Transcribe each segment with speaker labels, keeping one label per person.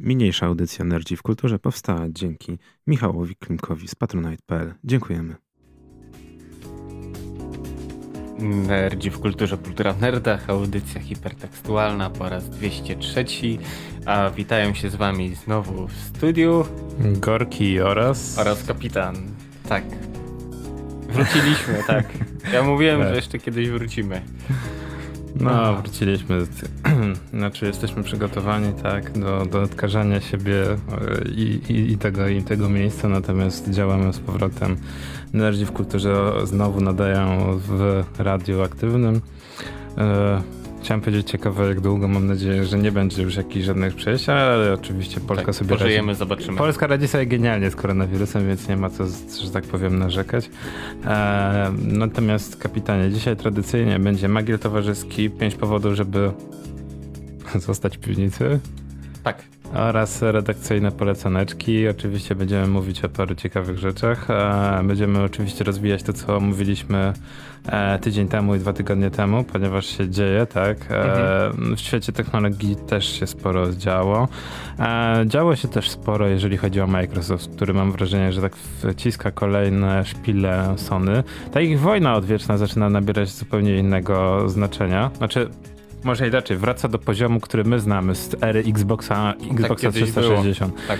Speaker 1: Mniejsza audycja Nerdzi w Kulturze powstała dzięki Michałowi Klimkowi z patronite.pl. Dziękujemy.
Speaker 2: Nerdzi w kulturze, kultura w nerdach, audycja hipertekstualna po raz 203, a witają się z wami znowu w studiu
Speaker 3: Gorki oraz...
Speaker 2: Oraz kapitan. Tak. Wróciliśmy, tak. Ja mówiłem, tak. że jeszcze kiedyś wrócimy.
Speaker 3: No, wróciliśmy. Znaczy, jesteśmy przygotowani, tak, do, do odkażania siebie e, i, i, i, tego, i tego miejsca, natomiast działamy z powrotem. Nerdzi w kulturze znowu nadają w radiu aktywnym. Chciałem powiedzieć ciekawe jak długo, mam nadzieję, że nie będzie już jakichś żadnych przejść, ale oczywiście Polska
Speaker 2: tak,
Speaker 3: sobie
Speaker 2: pożyjemy, radzi. zobaczymy.
Speaker 3: Polska radzi sobie genialnie z koronawirusem, więc nie ma co, że tak powiem, narzekać. E, natomiast kapitanie, dzisiaj tradycyjnie będzie magiel towarzyski, pięć powodów, żeby zostać w piwnicy.
Speaker 2: Tak
Speaker 3: oraz redakcyjne polecaneczki. Oczywiście będziemy mówić o paru ciekawych rzeczach. E, będziemy oczywiście rozwijać to, co mówiliśmy e, tydzień temu i dwa tygodnie temu, ponieważ się dzieje, tak. E, mhm. W świecie technologii też się sporo działo. Działo się też sporo, jeżeli chodzi o Microsoft, który mam wrażenie, że tak wciska kolejne szpile Sony. Ta ich wojna odwieczna zaczyna nabierać zupełnie innego znaczenia. Znaczy, może inaczej, wraca do poziomu, który my znamy z ery Xboxa, Xboxa tak 360. Tak.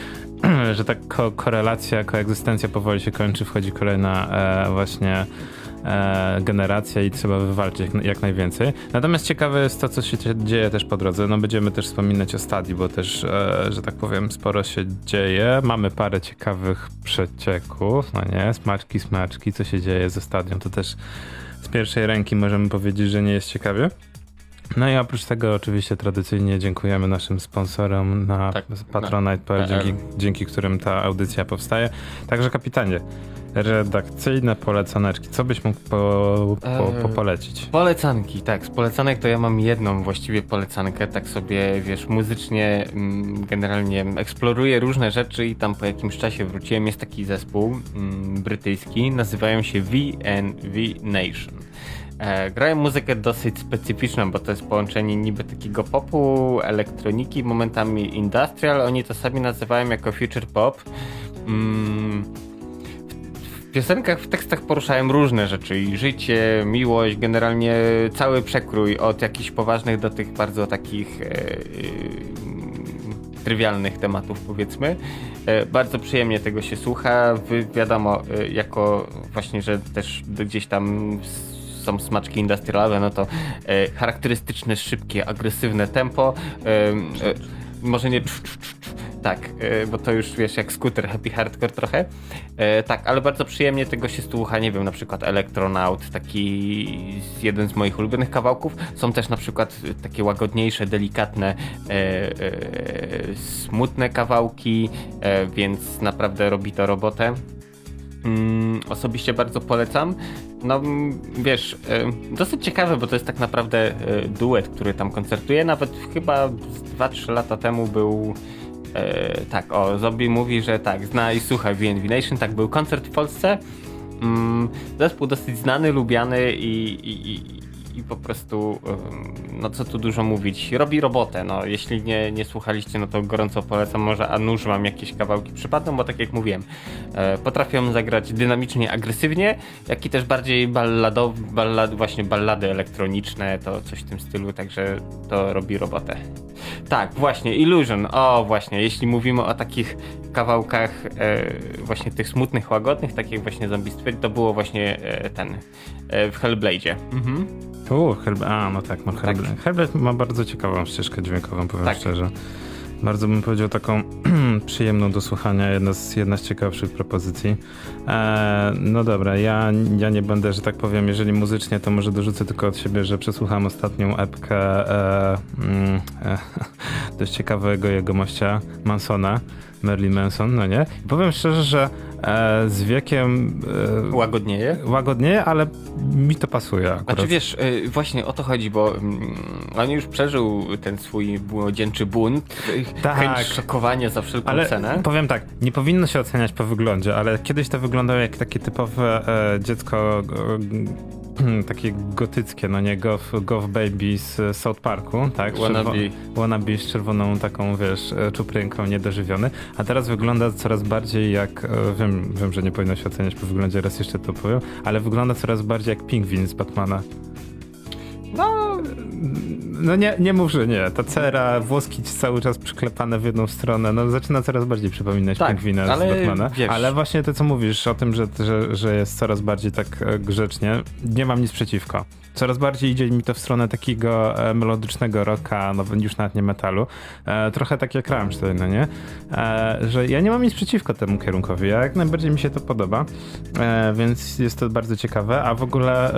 Speaker 3: Że ta ko korelacja, koegzystencja powoli się kończy, wchodzi kolejna e, właśnie e, generacja i trzeba wywalczyć jak, jak, najwięcej. Natomiast ciekawe jest to, co się dzieje też po drodze. No będziemy też wspominać o Stadii, bo też, e, że tak powiem, sporo się dzieje. Mamy parę ciekawych przecieków, no nie? Smaczki, smaczki, co się dzieje ze Stadią, to też z pierwszej ręki możemy powiedzieć, że nie jest ciekawie. No i oprócz tego oczywiście tradycyjnie dziękujemy naszym sponsorom na tak, patronite.pl, dzięki, dzięki którym ta audycja powstaje. Także kapitanie, redakcyjne polecaneczki. Co byś mógł po, po, po, polecić?
Speaker 2: Polecanki, tak. Z polecanek to ja mam jedną właściwie polecankę. Tak sobie, wiesz, muzycznie mm, generalnie eksploruję różne rzeczy i tam po jakimś czasie wróciłem. Jest taki zespół mm, brytyjski, nazywają się VNV Nation. E, grają muzykę dosyć specyficzną, bo to jest połączenie niby takiego popu, elektroniki, momentami industrial. Oni to sami nazywają jako future pop. Mm, w piosenkach, w tekstach poruszają różne rzeczy i życie, miłość, generalnie cały przekrój od jakichś poważnych do tych bardzo takich e, e, trywialnych tematów powiedzmy. E, bardzo przyjemnie tego się słucha. Wy, wiadomo, e, jako właśnie, że też gdzieś tam są smaczki industrialowe, no to e, charakterystyczne, szybkie, agresywne tempo. E, może nie tak, e, bo to już wiesz jak skuter happy hardcore trochę. E, tak, ale bardzo przyjemnie tego się słucha, nie wiem, na przykład Electronaut, taki jeden z moich ulubionych kawałków. Są też na przykład takie łagodniejsze, delikatne, e, smutne kawałki, więc naprawdę robi to robotę. Mm, osobiście bardzo polecam. No wiesz, dosyć ciekawe, bo to jest tak naprawdę duet, który tam koncertuje. Nawet chyba 2-3 lata temu był. E, tak, o, Zombie mówi, że tak, zna i słucha VNV Nation, tak, był koncert w Polsce. Mm, zespół dosyć znany, lubiany i, i, i po prostu, no co tu dużo mówić, robi robotę. No, jeśli nie, nie słuchaliście, no to gorąco polecam. Może a nuż wam jakieś kawałki przypadną, bo tak jak mówiłem, e, potrafią zagrać dynamicznie, agresywnie, jak i też bardziej balladowe, ballad, właśnie ballady elektroniczne, to coś w tym stylu, także to robi robotę. Tak, właśnie, Illusion. O, właśnie, jeśli mówimy o takich kawałkach e, właśnie tych smutnych, łagodnych, takich właśnie Zombie to było właśnie e, ten e, w Hellblade'zie. Mhm.
Speaker 3: U, Hellblade, a no tak, no Hellblade. Tak. Hellblade ma bardzo ciekawą ścieżkę dźwiękową, powiem tak. szczerze. Bardzo bym powiedział taką przyjemną do słuchania, jedna z, jedna z ciekawszych propozycji. E, no dobra, ja, ja nie będę, że tak powiem, jeżeli muzycznie, to może dorzucę tylko od siebie, że przesłuchałem ostatnią epkę e, mm, e, dość ciekawego jego mościa Mansona, Merlin Manson, no nie? I powiem szczerze, że e, z wiekiem...
Speaker 2: E, łagodnieje?
Speaker 3: Łagodnieje, ale mi to pasuje akurat.
Speaker 2: Znaczy wiesz, e, właśnie o to chodzi, bo mm, on już przeżył ten swój młodzieńczy bunt, tak. chęć szokowania za wszelką
Speaker 3: ale
Speaker 2: cenę.
Speaker 3: powiem tak, nie powinno się oceniać po wyglądzie, ale kiedyś to wyglądało jak takie typowe e, dziecko takie gotyckie, no nie, Goth, Goth Baby z South Parku, tak?
Speaker 2: Wannabe.
Speaker 3: wannabe z czerwoną taką, wiesz, e, czuprynką, niedożywiony, a teraz wygląda coraz bardziej jak, e, wiem, wiem, że nie powinno się oceniać po wyglądzie, raz jeszcze to powiem, ale wygląda coraz bardziej jak pingwin z Batmana.
Speaker 2: No,
Speaker 3: No nie, nie mów, że nie. Ta cera, włoski cały czas przyklepane w jedną stronę, no zaczyna coraz bardziej przypominać
Speaker 2: Tak,
Speaker 3: pingwina
Speaker 2: ale
Speaker 3: z Batmana.
Speaker 2: wiesz-
Speaker 3: Ale właśnie to, co mówisz o tym, że, że, że jest coraz bardziej tak e, grzecznie, nie mam nic przeciwko. Coraz bardziej idzie mi to w stronę takiego e, melodycznego rocka, no już nawet nie metalu. E, trochę tak jak Rammstein, no nie? E, że ja nie mam nic przeciwko temu kierunkowi, ja jak najbardziej mi się to podoba, więc jest to bardzo ciekawe, a w ogóle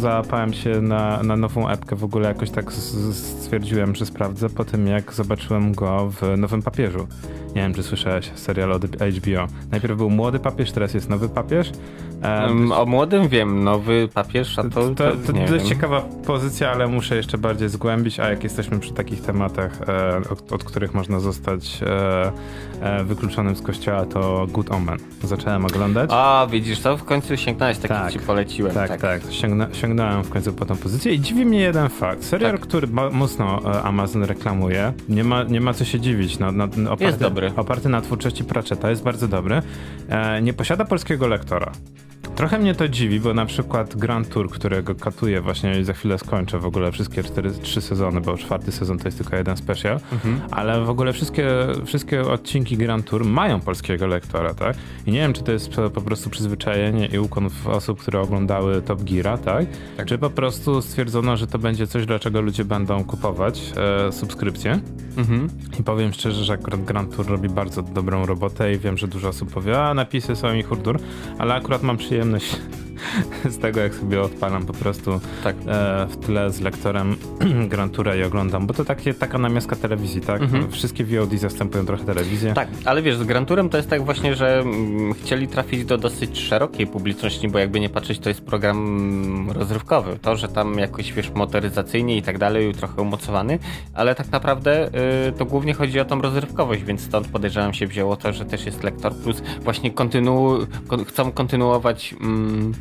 Speaker 3: załapałem się na, na nową epkę, w ogóle jakoś tak stwierdziłem, że sprawdzę po tym, jak zobaczyłem go w Nowym Papieżu. Nie wiem, czy słyszałeś serial od HBO. Najpierw był Młody Papież, teraz jest Nowy Papież.
Speaker 2: Em, o młodym wiem, nowy papież, a to,
Speaker 3: to,
Speaker 2: to,
Speaker 3: to
Speaker 2: nie
Speaker 3: dość
Speaker 2: wiem.
Speaker 3: ciekawa pozycja, ale muszę jeszcze bardziej zgłębić, a jak jesteśmy przy takich tematach, e, od, od których można zostać e, e, wykluczonym z kościoła, to Good Omen. Zacząłem oglądać.
Speaker 2: A, widzisz, to w końcu sięgnąłeś, tak,
Speaker 3: Tak.
Speaker 2: jak ci poleciłem.
Speaker 3: tak, tak. Sięgna, sięgnąłem w końcu po tą pozycję i dziwi mnie jeden fakt. Serial,
Speaker 2: Tak.
Speaker 3: który mocno e, Amazon reklamuje, nie ma, nie ma co się dziwić. No, no, oparty,
Speaker 2: Jest dobry.
Speaker 3: Oparty na twórczości Pratchetta, jest bardzo dobry. E, nie posiada polskiego lektora. Trochę mnie to dziwi, bo na przykład Grand Tour, którego katuję właśnie i za chwilę skończę w ogóle wszystkie cztery, trzy sezony, bo czwarty sezon to jest tylko jeden special,
Speaker 2: Mhm.
Speaker 3: ale w ogóle wszystkie, wszystkie odcinki Grand Tour mają polskiego lektora, tak? I nie wiem, czy to jest po, prostu przyzwyczajenie i ukłon w osób, które oglądały Top Geara, tak?
Speaker 2: Tak.
Speaker 3: Czy po prostu stwierdzono, że to będzie coś, dlaczego ludzie będą kupować e, subskrypcję?
Speaker 2: Mhm.
Speaker 3: I powiem szczerze, że akurat Grand Tour robi bardzo dobrą robotę i wiem, że dużo osób powie, a napisy są i hurdur, ale akurat mam przyjemność przyjemność. z tego, jak sobie odpalam po prostu
Speaker 2: Tak.
Speaker 3: e, w tle z lektorem Grand Toura i oglądam, bo to takie, taka namiastka telewizji, tak?
Speaker 2: Mhm.
Speaker 3: Wszystkie VOD zastępują trochę telewizję.
Speaker 2: Tak, ale wiesz, z Grand Tourem to jest tak właśnie, że mm, chcieli trafić do dosyć szerokiej publiczności, bo jakby nie patrzeć, to jest program mm, rozrywkowy. To, że tam jakoś, wiesz, motoryzacyjnie i tak dalej, trochę umocowany, ale tak naprawdę y, to głównie chodzi o tą rozrywkowość, więc stąd podejrzewam się wzięło to, że też jest lektor, plus właśnie kontynu- kon- chcą kontynuować mm,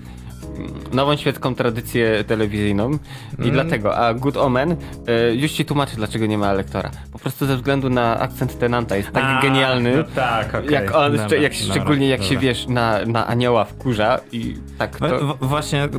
Speaker 2: nową świecką tradycję telewizyjną i
Speaker 3: Mm.
Speaker 2: dlatego, a Good Omen, y, już ci tłumaczę, dlaczego nie ma lektora. Po prostu ze względu na akcent tenanta jest tak
Speaker 3: A,
Speaker 2: genialny,
Speaker 3: No tak, okej.
Speaker 2: jak on,
Speaker 3: Dobra,
Speaker 2: jak
Speaker 3: dobra,
Speaker 2: szczególnie jak się
Speaker 3: dobra.
Speaker 2: wiesz na, na anioła wkurza i tak
Speaker 3: No,
Speaker 2: to...
Speaker 3: właśnie,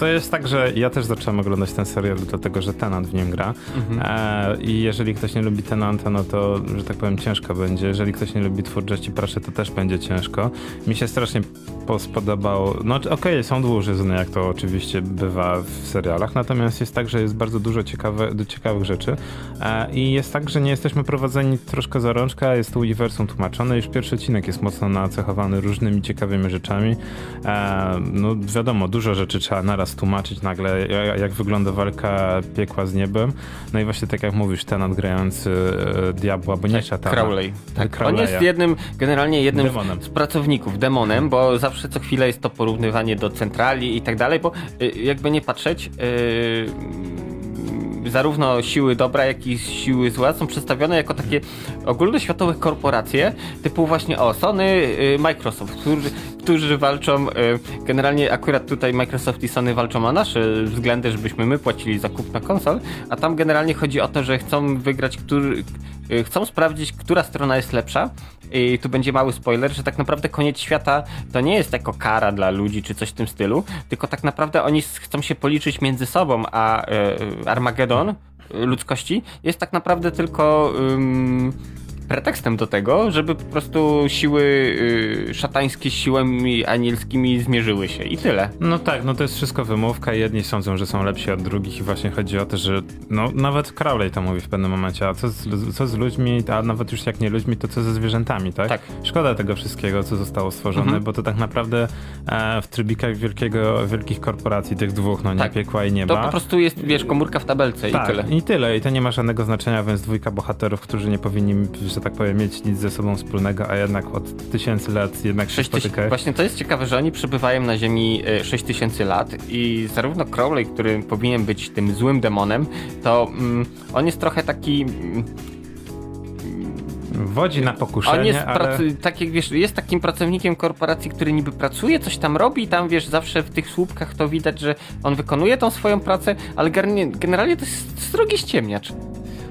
Speaker 3: to jest tak, że ja też zacząłem oglądać ten serial dlatego, że Tenant w nim gra
Speaker 2: Mhm.
Speaker 3: e, i jeżeli ktoś nie lubi Tenanta, no to, że tak powiem, ciężko będzie. Jeżeli ktoś nie lubi twórczości Praszy, to też będzie ciężko. Mi się strasznie po- spodobał, no okej, są dłużyzny, jak to oczywiście bywa w serialach, natomiast jest tak, że jest bardzo dużo ciekawe, ciekawych rzeczy e, i jest tak, że nie jesteśmy prowadzeni troszkę za rączka, jest to uniwersum tłumaczone, już pierwszy odcinek jest mocno nacechowany różnymi ciekawymi rzeczami. E, no wiadomo, dużo rzeczy trzeba naraz tłumaczyć nagle, ja- jak wygląda walka piekła z niebem. No i właśnie tak jak mówisz, ten nadgrający e, diabła, bo nie szatana.
Speaker 2: Crowley. Tak. On
Speaker 3: Crowleya.
Speaker 2: jest jednym, generalnie jednym
Speaker 3: Demonem.
Speaker 2: z pracowników, demonem, bo zawsze co chwilę jest to porównywanie do centrali i tak dalej, bo y, jakby nie patrzeć, y, zarówno siły dobra, jak i siły zła są przedstawione jako takie ogólnoświatowe korporacje, typu właśnie o Sony, y, Microsoft, którzy, którzy walczą, y, generalnie akurat tutaj Microsoft i Sony walczą o nasze względy, żebyśmy my płacili za kupno konsol, a tam generalnie chodzi o to, że chcą wygrać, który, y, chcą sprawdzić, która strona jest lepsza. I tu będzie mały spoiler, że tak naprawdę koniec świata to nie jest jako kara dla ludzi czy coś w tym stylu, tylko tak naprawdę oni chcą się policzyć między sobą, a y, Armagedon ludzkości jest tak naprawdę tylko ym, pretekstem do tego, żeby po prostu siły y, szatańskie z siłami anielskimi zmierzyły się i tyle.
Speaker 3: No tak, no to jest wszystko wymówka. Jedni sądzą, że są lepsi od drugich i właśnie chodzi o to, że no nawet Crowley to mówi w pewnym momencie, a co z, co z ludźmi, a nawet już jak nie ludźmi, to co ze zwierzętami, tak?
Speaker 2: Tak.
Speaker 3: Szkoda tego wszystkiego, co zostało stworzone,
Speaker 2: Mhm.
Speaker 3: bo to tak naprawdę e, w trybikach wielkiego, wielkich korporacji, tych dwóch, no nie
Speaker 2: Tak.
Speaker 3: piekła i
Speaker 2: To
Speaker 3: nieba.
Speaker 2: po prostu jest, wiesz, komórka w tabelce
Speaker 3: tak,
Speaker 2: i tyle.
Speaker 3: I tyle. I to nie ma żadnego znaczenia, więc dwójka bohaterów, którzy nie powinni, że tak powiem, mieć nic ze sobą wspólnego, a jednak od tysięcy lat jednak się
Speaker 2: 6 tysięcy,
Speaker 3: spotykają.
Speaker 2: właśnie to jest ciekawe, że oni przebywają na Ziemi e, 6 tysięcy lat i zarówno Crowley, który powinien być tym złym demonem, to mm, on jest trochę taki... mm,
Speaker 3: wodzi na pokuszenie,
Speaker 2: On jest,
Speaker 3: ale...
Speaker 2: tak jak wiesz, jest takim pracownikiem korporacji, który niby pracuje, coś tam robi i tam wiesz, zawsze w tych słupkach to widać, że on wykonuje tą swoją pracę, ale generalnie to jest srogi ściemniacz.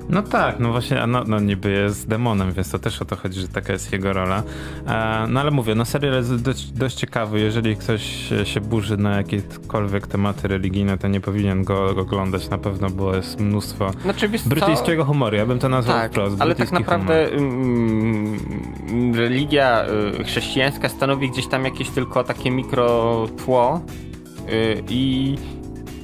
Speaker 3: No tak, no właśnie, no, no niby jest demonem, więc to też o to chodzi, że taka jest jego rola. E, no ale mówię, no serial jest dość, dość ciekawy, jeżeli ktoś się burzy na jakiekolwiek tematy religijne, to nie powinien go, go oglądać na pewno, bo jest mnóstwo
Speaker 2: znaczy,
Speaker 3: brytyjskiego humoru, ja bym to nazwał
Speaker 2: tak,
Speaker 3: wprost.
Speaker 2: ale tak naprawdę mm, religia y, chrześcijańska stanowi gdzieś tam jakieś tylko takie mikrotło y, i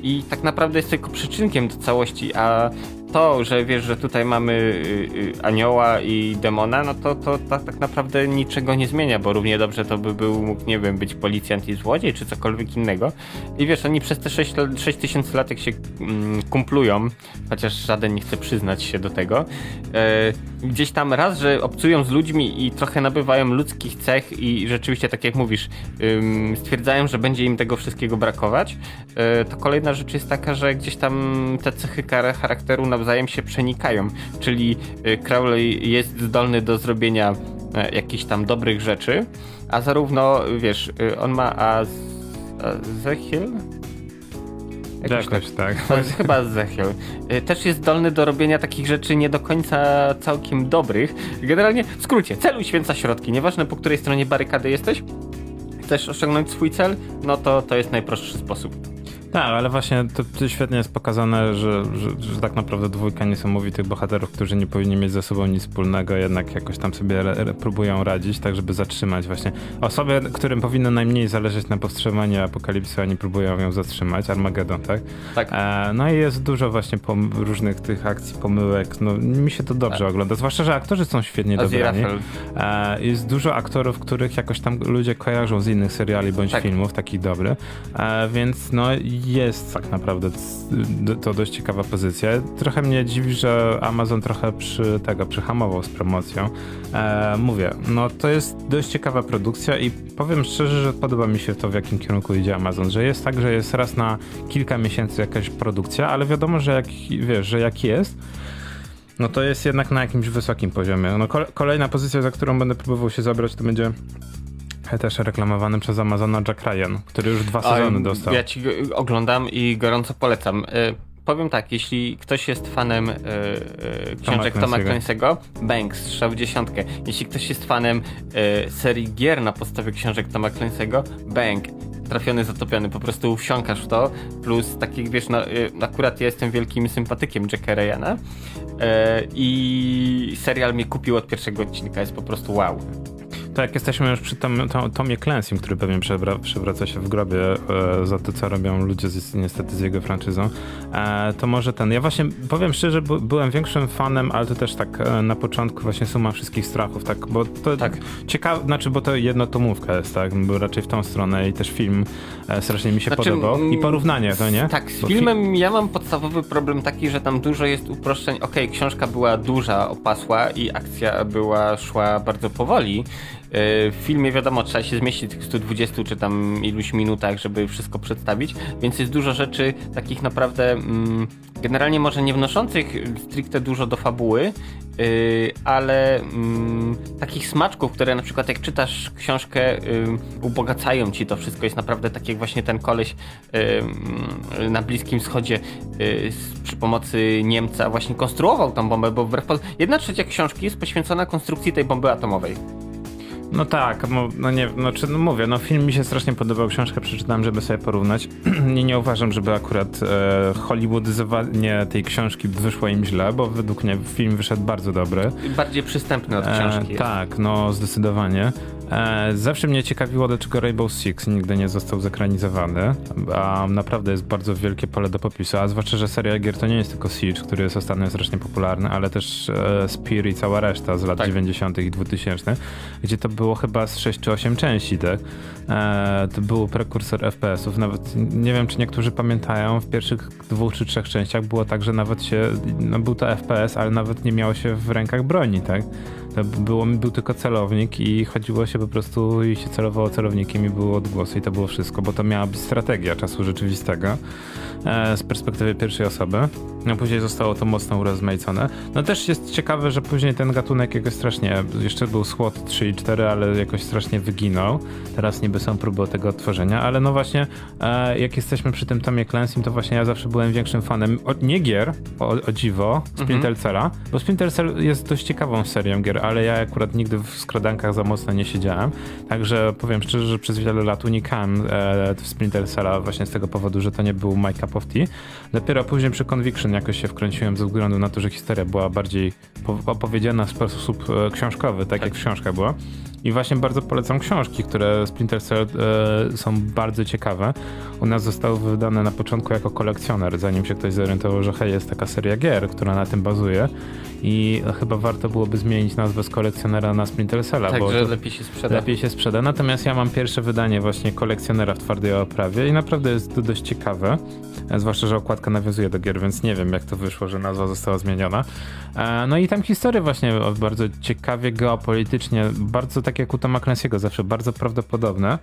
Speaker 2: i tak naprawdę jest tylko przyczynkiem do całości, a to, że wiesz, że tutaj mamy y, y, anioła i demona, no to, to, to tak naprawdę niczego nie zmienia, bo równie dobrze to by był, mógł, nie wiem, być policjant i złodziej, czy cokolwiek innego. I wiesz, oni przez te 6, 6 tysięcy lat, jak się mm, kumplują, chociaż żaden nie chce przyznać się do tego, e, gdzieś tam raz, że obcują z ludźmi i trochę nabywają ludzkich cech i rzeczywiście, tak jak mówisz, stwierdzają, że będzie im tego wszystkiego brakować, e, to kolejna rzecz jest taka, że gdzieś tam te cechy charakteru na nawzajem się przenikają, czyli y, Crowley jest zdolny do zrobienia e, jakichś tam dobrych rzeczy, a zarówno, wiesz, y, on ma Az... Azechiel?
Speaker 3: Jakoś tak.
Speaker 2: tak. Chyba Zechiel. Y, też jest zdolny do robienia takich rzeczy nie do końca całkiem dobrych. Generalnie, w skrócie, celu święca środki. Nieważne po której stronie barykady jesteś, chcesz osiągnąć swój cel, no to to jest najprostszy sposób.
Speaker 3: Tak, ale właśnie to, to świetnie jest pokazane, że, że, że, tak naprawdę dwójka niesamowitych bohaterów, którzy nie powinni mieć ze sobą nic wspólnego, jednak jakoś tam sobie re, re, próbują radzić, tak żeby zatrzymać właśnie osoby, którym powinno najmniej zależeć na powstrzymaniu apokalipsy, oni próbują ją zatrzymać, Armageddon, tak?
Speaker 2: Tak.
Speaker 3: E, no i jest dużo właśnie różnych tych akcji, pomyłek, no mi się to dobrze tak. ogląda, zwłaszcza, że aktorzy są świetnie dobrani. E, jest dużo aktorów, których jakoś tam ludzie kojarzą z innych seriali bądź tak. filmów, takich dobrych, e, więc no jest tak naprawdę to dość ciekawa pozycja. Trochę mnie dziwi, że Amazon trochę przy tego przyhamował z promocją. E, mówię, no to jest dość ciekawa produkcja i powiem szczerze, że podoba mi się to, w jakim kierunku idzie Amazon, że jest tak, że jest raz na kilka miesięcy jakaś produkcja, ale wiadomo, że jak wiesz, że jak jest, no to jest jednak na jakimś wysokim poziomie. No kolejna pozycja, za którą będę próbował się zabrać, to będzie też reklamowany przez Amazona Jack Ryan, który już dwa sezony A, dostał.
Speaker 2: Ja ci oglądam i gorąco polecam. Y, powiem tak, jeśli ktoś jest fanem y, y, książek Toma Clancy'ego, Banks, strzał w dziesiątkę. Jeśli ktoś jest fanem serii gier na podstawie książek Toma Clancy'ego, Bank, trafiony, zatopiony, po prostu wsiąkasz w to, plus takich, wiesz, no, y, akurat ja jestem wielkim sympatykiem Jacka Ryana i serial mnie kupił od pierwszego odcinka, jest po prostu wow.
Speaker 3: To jak jesteśmy już przy tom, tom, Tomie Clancy, który pewnie przewra, przewraca się w grobie e, za to, co robią ludzie z, niestety z jego franczyzą, e, to może ten. Ja właśnie powiem szczerze, by, byłem większym fanem, ale to też tak e, na początku właśnie suma wszystkich strachów, tak, bo to tak. ciekawe, znaczy, bo to jednotomówka jest, tak, był raczej w tą stronę i też film e, strasznie mi się znaczy, podobał i mm, porównanie, to nie?
Speaker 2: Tak, z bo filmem fi ja mam podstawowy problem taki, że tam dużo jest uproszczeń. Okej, okay, książka była duża, opasła i akcja była, szła bardzo powoli, w filmie wiadomo, trzeba się zmieścić w tych 120 czy tam iluś minutach, żeby wszystko przedstawić, więc jest dużo rzeczy takich naprawdę mm, generalnie może nie wnoszących stricte dużo do fabuły, Yy, ale mm, takich smaczków, które na przykład jak czytasz książkę, yy, ubogacają ci to wszystko. Jest naprawdę tak jak właśnie ten koleś yy, na Bliskim Wschodzie y, przy pomocy Niemca właśnie konstruował tą bombę, bo wbrew jedna trzecia książki jest poświęcona konstrukcji tej bomby atomowej.
Speaker 3: No tak, no, nie, no, czy, no mówię, no film mi się strasznie podobał, książkę przeczytałem, żeby sobie porównać i nie uważam, żeby akurat e, hollywoodyzowanie tej książki wyszło im źle, bo według mnie film wyszedł bardzo dobry.
Speaker 2: Bardziej przystępny od książki.
Speaker 3: E, tak, no zdecydowanie. E, zawsze mnie ciekawiło, dlaczego Rainbow Six nigdy nie został zekranizowany, a naprawdę jest bardzo wielkie pole do popisu, a zwłaszcza, że seria gier to nie jest tylko Siege, który jest ostatnio strasznie popularny, ale też e, Spear i cała reszta z lat tak. 90. i 2000, gdzie to było chyba z 6 czy 8 części, tak? E, to był prekursor FPS-ów, nawet nie wiem, czy niektórzy pamiętają, w pierwszych dwóch czy trzech częściach było tak, że nawet się, no był to FPS, ale nawet nie miało się w rękach broni, tak? Było, był tylko celownik i chodziło się po prostu i się celowało celownikiem i było odgłosy i to było wszystko, bo to miała być strategia czasu rzeczywistego e, z perspektywy pierwszej osoby. No później zostało to mocno urozmaicone. No też jest ciekawe, że później ten gatunek jakoś strasznie, jeszcze był SWOT 3 i 4, ale jakoś strasznie wyginął. Teraz niby są próby tego odtworzenia, ale no właśnie e, jak jesteśmy przy tym Tomie Clancy, to właśnie ja zawsze byłem większym fanem, o, nie gier, o, o dziwo, Splinter mhm. Cella, bo Splinter Cell jest dość ciekawą serią gier, ale ja akurat nigdy w skradankach za mocno nie siedziałem, także powiem szczerze, że przez wiele lat unikałem e, Splinter Cella właśnie z tego powodu, że to nie był my cup of tea. Dopiero później przy Conviction jakoś się wkręciłem ze względu na to, że historia była bardziej opowiedziana w sposób e, książkowy, tak, tak. jak w książkach była. I właśnie bardzo polecam książki, które Splinter Cell e, są bardzo ciekawe. U nas zostały wydane na początku jako kolekcjoner, zanim się ktoś zorientował, że hej, jest taka seria gier, która na tym bazuje i chyba warto byłoby zmienić nazwę z kolekcjonera na Splinter Cella.
Speaker 2: Tak, bo że lepiej się sprzeda.
Speaker 3: Lepiej się sprzeda. Natomiast ja mam pierwsze wydanie właśnie kolekcjonera w twardej oprawie i naprawdę jest to dość ciekawe. E, zwłaszcza, że okładka nawiązuje do gier, więc nie wiem jak to wyszło, że nazwa została zmieniona. E, no i tam historie właśnie bardzo ciekawie geopolitycznie, bardzo tak jak u Toma Clancy'ego zawsze, bardzo prawdopodobne.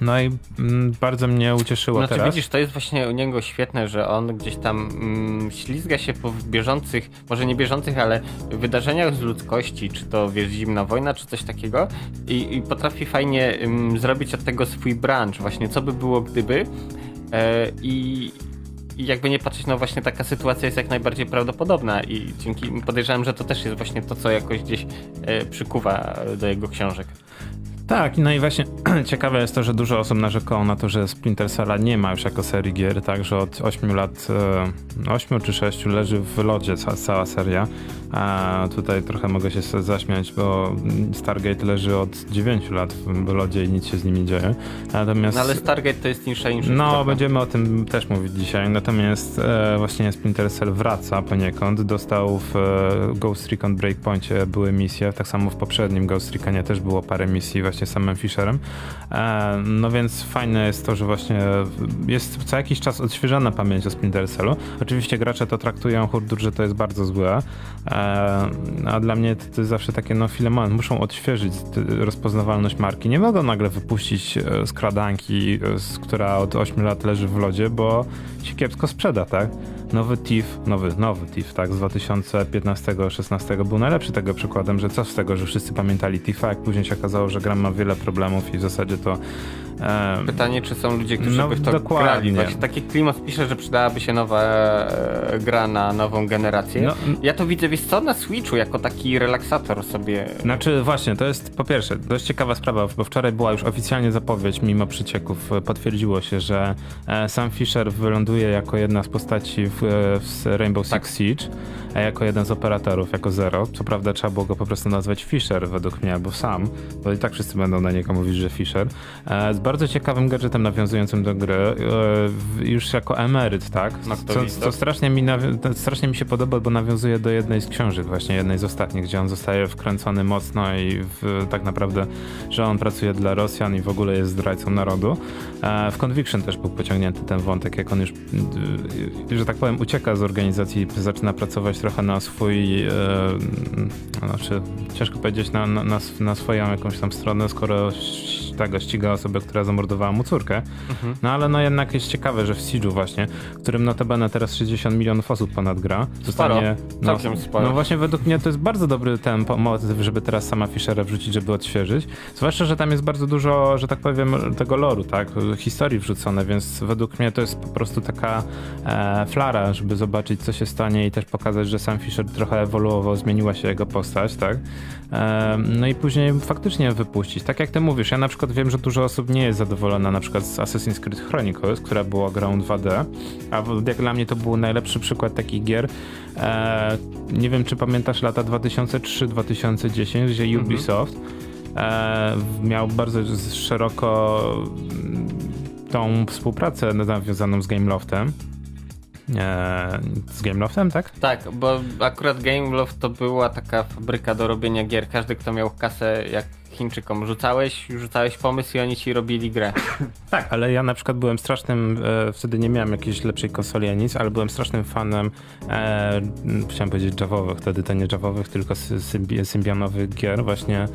Speaker 3: No i mm, bardzo mnie ucieszyło
Speaker 2: znaczy,
Speaker 3: teraz.
Speaker 2: widzisz, to jest właśnie u niego świetne, że on gdzieś tam mm, ślizga się po bieżących, może nie bieżących, ale wydarzeniach z ludzkości, czy to wiesz, zimna wojna, czy coś takiego i, i potrafi fajnie mm, zrobić od tego swój branch, właśnie co by było gdyby e, i i jakby nie patrzeć, no właśnie taka sytuacja jest jak najbardziej prawdopodobna i dzięki podejrzewam, że to też jest właśnie to, co jakoś gdzieś e, przykuwa do jego książek.
Speaker 3: Tak, no i właśnie ciekawe jest to, że dużo osób narzekało na to, że Splinter Cell nie ma już jako serii gier, tak, że od 8 lat, 8 e, czy 6 leży w lodzie cała, cała seria. A tutaj trochę mogę się zaśmiać, bo Stargate leży od 9 lat w lodzie i nic się z nimi nie dzieje.
Speaker 2: Natomiast... No ale Stargate to jest niższa niż
Speaker 3: No, trochę. będziemy o tym też mówić dzisiaj. Natomiast e, właśnie Splinter Cell wraca poniekąd. Dostał w e, Ghost Recon Breakpointie były misje, tak samo w poprzednim Ghost Reconie też było parę misji właśnie właśnie samym Fisherem. E, no więc fajne jest to, że właśnie jest co jakiś czas odświeżana pamięć o Splinter Cellu. Oczywiście gracze to traktują hurdur, że to jest bardzo złe, e, a dla mnie to, to jest zawsze takie, no moment, muszą odświeżyć rozpoznawalność marki. Nie mogą nagle wypuścić e, skradanki, która od 8 lat leży w lodzie, bo się kiepsko sprzeda, tak? Nowy TIF, nowy, nowy TIF, tak, z 2015-16 był najlepszy tego przykładem, że co z tego, że wszyscy pamiętali TIFa, jak później się okazało, że gra ma wiele problemów i w zasadzie to
Speaker 2: Pytanie, czy są ludzie, którzy no, by w to dokładnie. grali. Właśnie taki klimat pisze, że przydałaby się nowa e, gra na nową generację. No, ja to widzę, wiesz co, na Switchu jako taki relaksator sobie.
Speaker 3: Znaczy właśnie, to jest po pierwsze dość ciekawa sprawa, bo wczoraj była już oficjalnie zapowiedź, mimo przycieków potwierdziło się, że e, Sam Fisher wyląduje jako jedna z postaci w, e, w Rainbow tak. Six Siege, a jako jeden z operatorów, jako Zero. Co prawda trzeba było go po prostu nazwać Fisher według mnie, albo Sam, bo i tak wszyscy będą na niego mówić, że Fisher. E, bardzo ciekawym gadżetem nawiązującym do gry, e, już jako emeryt, tak? Co, co strasznie, mi strasznie mi się podoba, bo nawiązuje do jednej z książek, właśnie jednej z ostatnich, gdzie on zostaje wkręcony mocno i w, tak naprawdę, że on pracuje dla Rosjan i w ogóle jest zdrajcą narodu. E, w Conviction też był pociągnięty ten wątek, jak on już, że tak powiem, ucieka z organizacji, zaczyna pracować trochę na swój, znaczy ciężko powiedzieć, na, na, na swoją jakąś tam stronę, skoro tego ściga osobę, która zamordowała mu córkę. Mhm. No ale no jednak jest ciekawe, że w Siege'u właśnie, w którym notabene teraz 60 milionów osób ponad gra,
Speaker 2: zostanie...
Speaker 3: No, no właśnie według mnie to jest bardzo dobry ten motyw, żeby teraz sama Fischera wrzucić, żeby odświeżyć. Zwłaszcza, że tam jest bardzo dużo, że tak powiem, tego loru, tak, historii wrzucone, więc według mnie to jest po prostu taka e, flara, żeby zobaczyć, co się stanie i też pokazać, że sam Fischer trochę ewoluował, zmieniła się jego postać, tak. No i później faktycznie wypuścić. Tak jak ty mówisz, ja na przykład wiem, że dużo osób nie jest zadowolona na przykład z Assassin's Creed Chronicles, która była grą 2D, a jak dla mnie to był najlepszy przykład takich gier. E, nie wiem, czy pamiętasz lata 2003-2010, gdzie mhm. Ubisoft e, miał bardzo szeroko mm, tą współpracę nawiązaną z Gameloftem. E, z Gameloftem, tak?
Speaker 2: Tak, bo akurat Gameloft to była taka fabryka do robienia gier. Każdy, kto miał kasę jak Chińczykom? Rzucałeś, rzucałeś pomysł i oni ci robili grę.
Speaker 3: tak, ale ja na przykład byłem strasznym, e, wtedy nie miałem jakiejś lepszej konsoli ani nic, ale byłem strasznym fanem, e, chciałem powiedzieć javowych, wtedy to nie javowych, tylko symbi symbianowych gier właśnie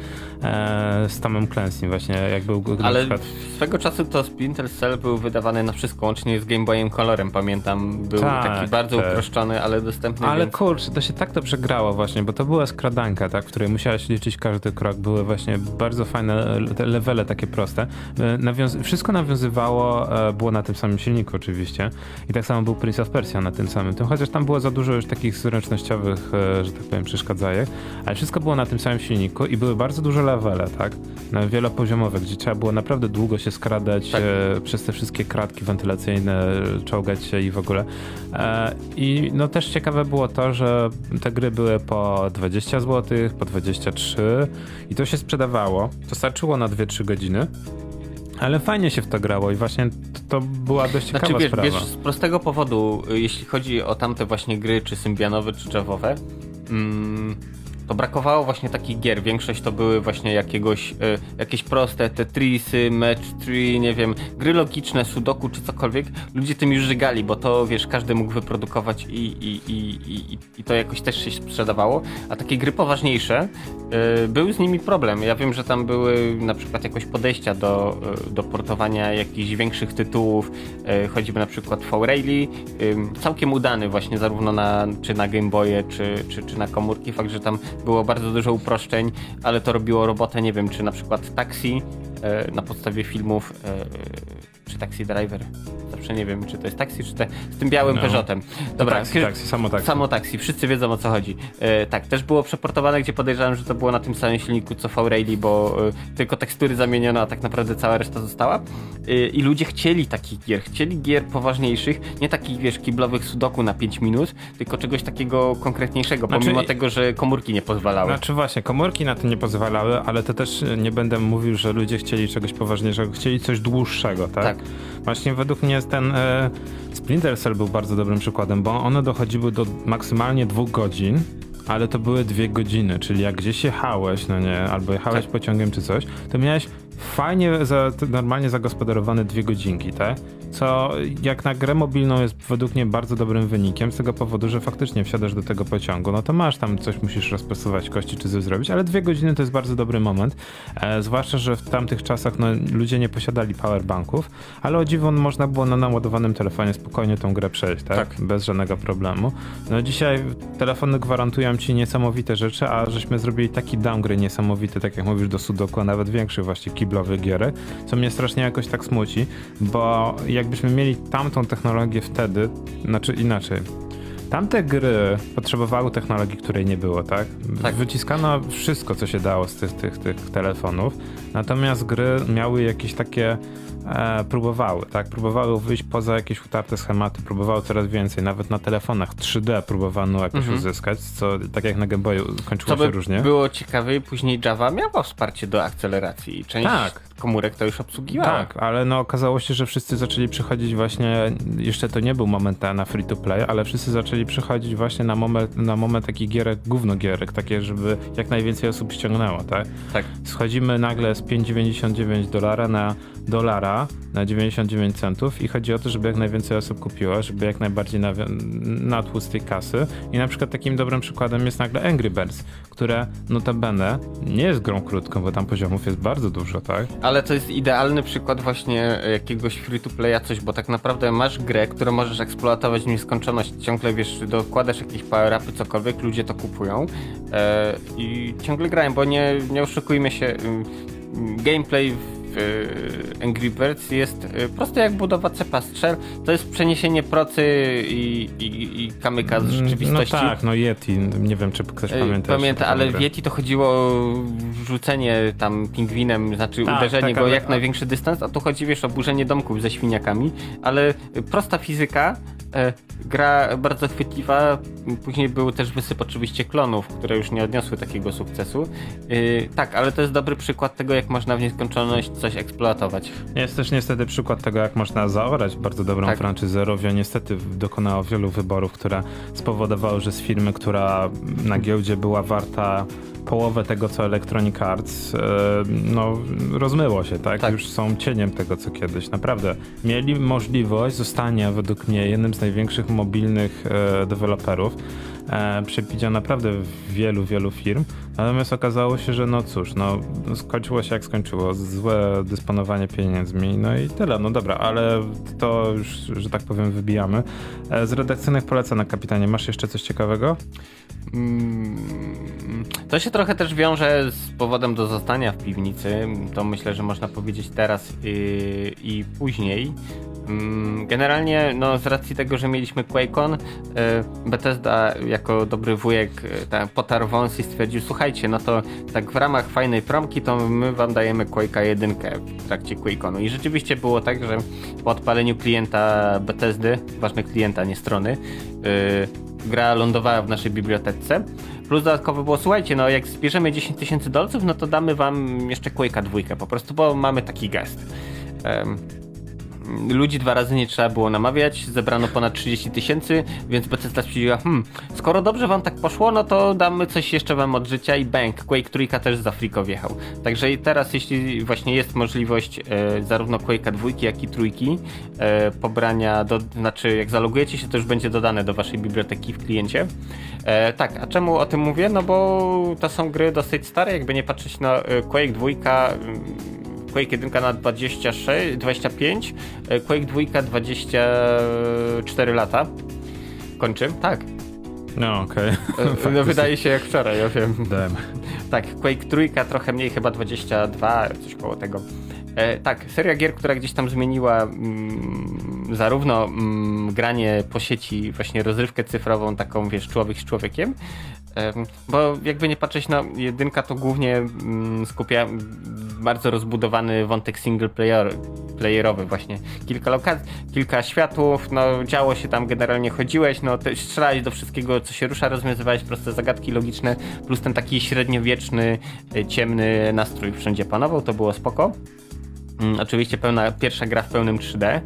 Speaker 3: e, z Tomem Clancy właśnie, jak był...
Speaker 2: Ale przykład... swego czasu to Splinter Cell był wydawany na wszystko, łącznie z Game Boyem Colorem, pamiętam. Był tak, taki bardzo tak. uproszczony, ale dostępny.
Speaker 3: Ale
Speaker 2: więc...
Speaker 3: kurczę, to się tak dobrze grało właśnie, bo to była skradanka, tak, w której musiałeś liczyć każdy krok. Były właśnie bardzo fajne te levele takie proste. E, nawiąz wszystko nawiązywało, e, było na tym samym silniku oczywiście. I tak samo był Prince of Persia na tym samym tym, chociaż tam było za dużo już takich zręcznościowych, e, że tak powiem, przeszkadzajek, ale wszystko było na tym samym silniku i były bardzo duże levele, tak? Na wielopoziomowe, gdzie trzeba było naprawdę długo się skradać tak. przez te wszystkie kratki wentylacyjne, czołgać się i w ogóle. I no też ciekawe było to, że te gry były po 20 zł, po 23 i to się sprzedawało. To starczyło na 2-3 godziny. Ale fajnie się w to grało i właśnie to, to była dość ciekawa
Speaker 2: znaczy, wiesz,
Speaker 3: sprawa.
Speaker 2: Wiesz, z prostego powodu, jeśli chodzi o tamte właśnie gry, czy symbianowe, czy javowe, mm, to brakowało właśnie takich gier. Większość to były właśnie jakiegoś, y, jakieś proste Tetrisy, Match 3, nie wiem, gry logiczne, Sudoku czy cokolwiek. Ludzie tym już żygali, bo to wiesz, każdy mógł wyprodukować i, i, i, i, i to jakoś też się sprzedawało. A takie gry poważniejsze, y, był z nimi problem. Ja wiem, że tam były na przykład jakoś podejścia do, y, do portowania jakichś większych tytułów, y, choćby na przykład V-Rayleigh, całkiem udany właśnie zarówno na, czy na Game Boye, czy, czy, czy na komórki. Fakt, że tam było bardzo dużo uproszczeń, ale to robiło robotę, nie wiem, czy na przykład taksi e, na podstawie filmów e, czy Taxi Driver. Zawsze nie wiem, czy to jest taksi, czy te, z tym białym no. Peugeotem.
Speaker 3: Dobra, taksi, taksi, samo taksi.
Speaker 2: Samo taksi, wszyscy wiedzą o co chodzi. E, tak, też było przeportowane, gdzie podejrzewam, że to było na tym samym silniku co V-Rayleigh, bo e, tylko tekstury zamieniono, a tak naprawdę cała reszta została. E, I ludzie chcieli takich gier, chcieli gier poważniejszych, nie takich, wiesz, kiblowych sudoku na 5 minut, tylko czegoś takiego konkretniejszego, znaczy, pomimo tego, że komórki nie pozwalały.
Speaker 3: Znaczy właśnie, komórki na to nie pozwalały, ale to też nie będę mówił, że ludzie chcieli czegoś poważniejszego, chcieli coś dłuższego, tak? Tak. Właśnie według mnie ten e, Splinter Cell był bardzo dobrym przykładem, bo one dochodziły do maksymalnie dwóch godzin, ale to były dwie godziny, czyli jak gdzieś jechałeś, no nie, albo jechałeś tak. pociągiem czy coś, to miałeś fajnie, za, normalnie zagospodarowane dwie godzinki, tak? Co jak na grę mobilną jest według mnie bardzo dobrym wynikiem, z tego powodu, że faktycznie wsiadasz do tego pociągu, no to masz tam coś, musisz rozprasować kości czy coś zrobić, ale dwie godziny to jest bardzo dobry moment, e, zwłaszcza, że w tamtych czasach no, ludzie nie posiadali powerbanków, ale o dziwo można było na naładowanym telefonie spokojnie tą grę przejść, tak? tak? Bez żadnego problemu. No dzisiaj telefony gwarantują ci niesamowite rzeczy, a żeśmy zrobili taki downgrade niesamowity, tak jak mówisz, do Sudoku, a nawet większy właśnie kiblowych gierek, co mnie strasznie jakoś tak smuci, bo jakbyśmy mieli tamtą technologię wtedy, znaczy inaczej, Tamte gry potrzebowały technologii, której nie było, tak? tak? Wyciskano wszystko, co się dało z tych, tych, tych telefonów, natomiast gry miały jakieś takie e, próbowały, tak? Próbowały wyjść poza jakieś utarte schematy, próbowały coraz więcej, nawet na telefonach 3D próbowano jakoś mhm. uzyskać, co tak jak na Game Boyu kończyło
Speaker 2: to
Speaker 3: się różnie.
Speaker 2: było ciekawe, później Java miała wsparcie do akceleracji i część tak. Komórek to już obsługiwała.
Speaker 3: Tak, ale no okazało się, że wszyscy zaczęli przychodzić właśnie, jeszcze to nie był moment na free to play, ale wszyscy zaczęli przychodzić właśnie na moment, na moment takich gierek, gówno gierek, takie, żeby jak najwięcej osób ściągnęło, tak?
Speaker 2: Tak.
Speaker 3: Schodzimy nagle z 5,99 dolara na dolara na 99 centów i chodzi o to, żeby jak najwięcej osób kupiło, żeby jak najbardziej na, natłuc tej kasy i na przykład takim dobrym przykładem jest nagle Angry Birds, które notabene nie jest grą krótką, bo tam poziomów jest bardzo dużo, tak?
Speaker 2: Ale to jest idealny przykład właśnie jakiegoś free-to-playa coś, bo tak naprawdę masz grę, którą możesz eksploatować w nieskończoność, ciągle wiesz, dokładasz jakieś power-upy, cokolwiek, ludzie to kupują e, i ciągle grają, bo nie, nie oszukujmy się, gameplay w Angry Birds jest y, prosty jak budowa cepa strzel. To jest przeniesienie procy i, i, i kamyka z mm, rzeczywistości.
Speaker 3: No tak, no Yeti, nie wiem czy ktoś y, pamięta.
Speaker 2: Pamięta, ale w Yeti to chodziło o rzucenie tam pingwinem, znaczy tak, uderzenie tak, go ale... jak największy dystans, a tu chodzi wiesz o burzenie domków ze świniakami, ale prosta fizyka, e, gra bardzo chwytliwa, później był też wysyp oczywiście klonów, które już nie odniosły takiego sukcesu. Tak, ale to jest dobry przykład tego jak można w nieskończoność coś eksploatować.
Speaker 3: Jest też niestety przykład tego, jak można zaorać bardzo dobrą tak. franczyzę. Rovio niestety dokonało wielu wyborów, które spowodowały, że z firmy, która na giełdzie była warta połowę tego, co Electronic Arts, e, no rozmyło się, tak? tak? Już są cieniem tego, co kiedyś. Naprawdę. Mieli możliwość zostania według mnie jednym z największych mobilnych e, deweloperów e, przepicia naprawdę wielu, wielu firm. Natomiast okazało się, że no cóż, no skończyło się jak skończyło. Złe dysponowanie pieniędzmi, no i tyle. No dobra, ale to już, że tak powiem, wybijamy. E, z redakcyjnych polecanek, kapitanie, masz jeszcze coś ciekawego? Mm,
Speaker 2: to się trochę też wiąże z powodem do zostania w piwnicy. To myślę, że można powiedzieć teraz i, i później. Mm, generalnie, no, z racji tego, że mieliśmy QuakeCon, y, Bethesda jako dobry wujek y, potarł wąs i stwierdził, słuchajcie, no to tak w ramach fajnej promki, to my wam dajemy Quake'a jedynkę w trakcie QuakeConu. I rzeczywiście było tak, że po odpaleniu klienta Bethesdy, ważny klienta, nie strony, yy, gra lądowała w naszej bibliotece. Plus dodatkowo było, słuchajcie, no jak zbierzemy 10 tysięcy dolców, no to damy wam jeszcze Quake'a dwójkę, po prostu, bo mamy taki gest. Ludzi dwa razy nie trzeba było namawiać, zebrano ponad 30 tysięcy, więc Bethesda stwierdziła, hmm, skoro dobrze wam tak poszło, no to damy coś jeszcze wam od życia i bank. Quake trójka też z Afriko wjechał. Także teraz, jeśli właśnie jest możliwość e, zarówno Quake'a dwójki, jak i trójki e, pobrania, do, znaczy jak zalogujecie się, to już będzie dodane do waszej biblioteki w kliencie. E, tak, a czemu o tym mówię? No bo to są gry dosyć stare, jakby nie patrzeć na e, Quake dwójka Quake 1 na 26, 25, e, Quake 2 24 lata. Kończy? Tak.
Speaker 3: No, okej. Okay.
Speaker 2: E, no, wydaje się jak wczoraj, ja wiem. Damn. Tak, Quake 3 trochę mniej, chyba 22, coś koło tego. E, tak, seria gier, która gdzieś tam zmieniła mm, zarówno mm, granie po sieci, właśnie rozrywkę cyfrową, taką wiesz, człowiek z człowiekiem, bo jakby nie patrzeć na jedynka, to głównie mm, skupia bardzo rozbudowany wątek single player, playerowy właśnie. Kilka lokacji, kilka światów, no działo się tam, generalnie chodziłeś, no strzelałeś do wszystkiego, co się rusza, rozwiązywałeś proste zagadki logiczne, plus ten taki średniowieczny, e, ciemny nastrój wszędzie panował, to było spoko. Mm, oczywiście pełna, pierwsza gra w pełnym 3D.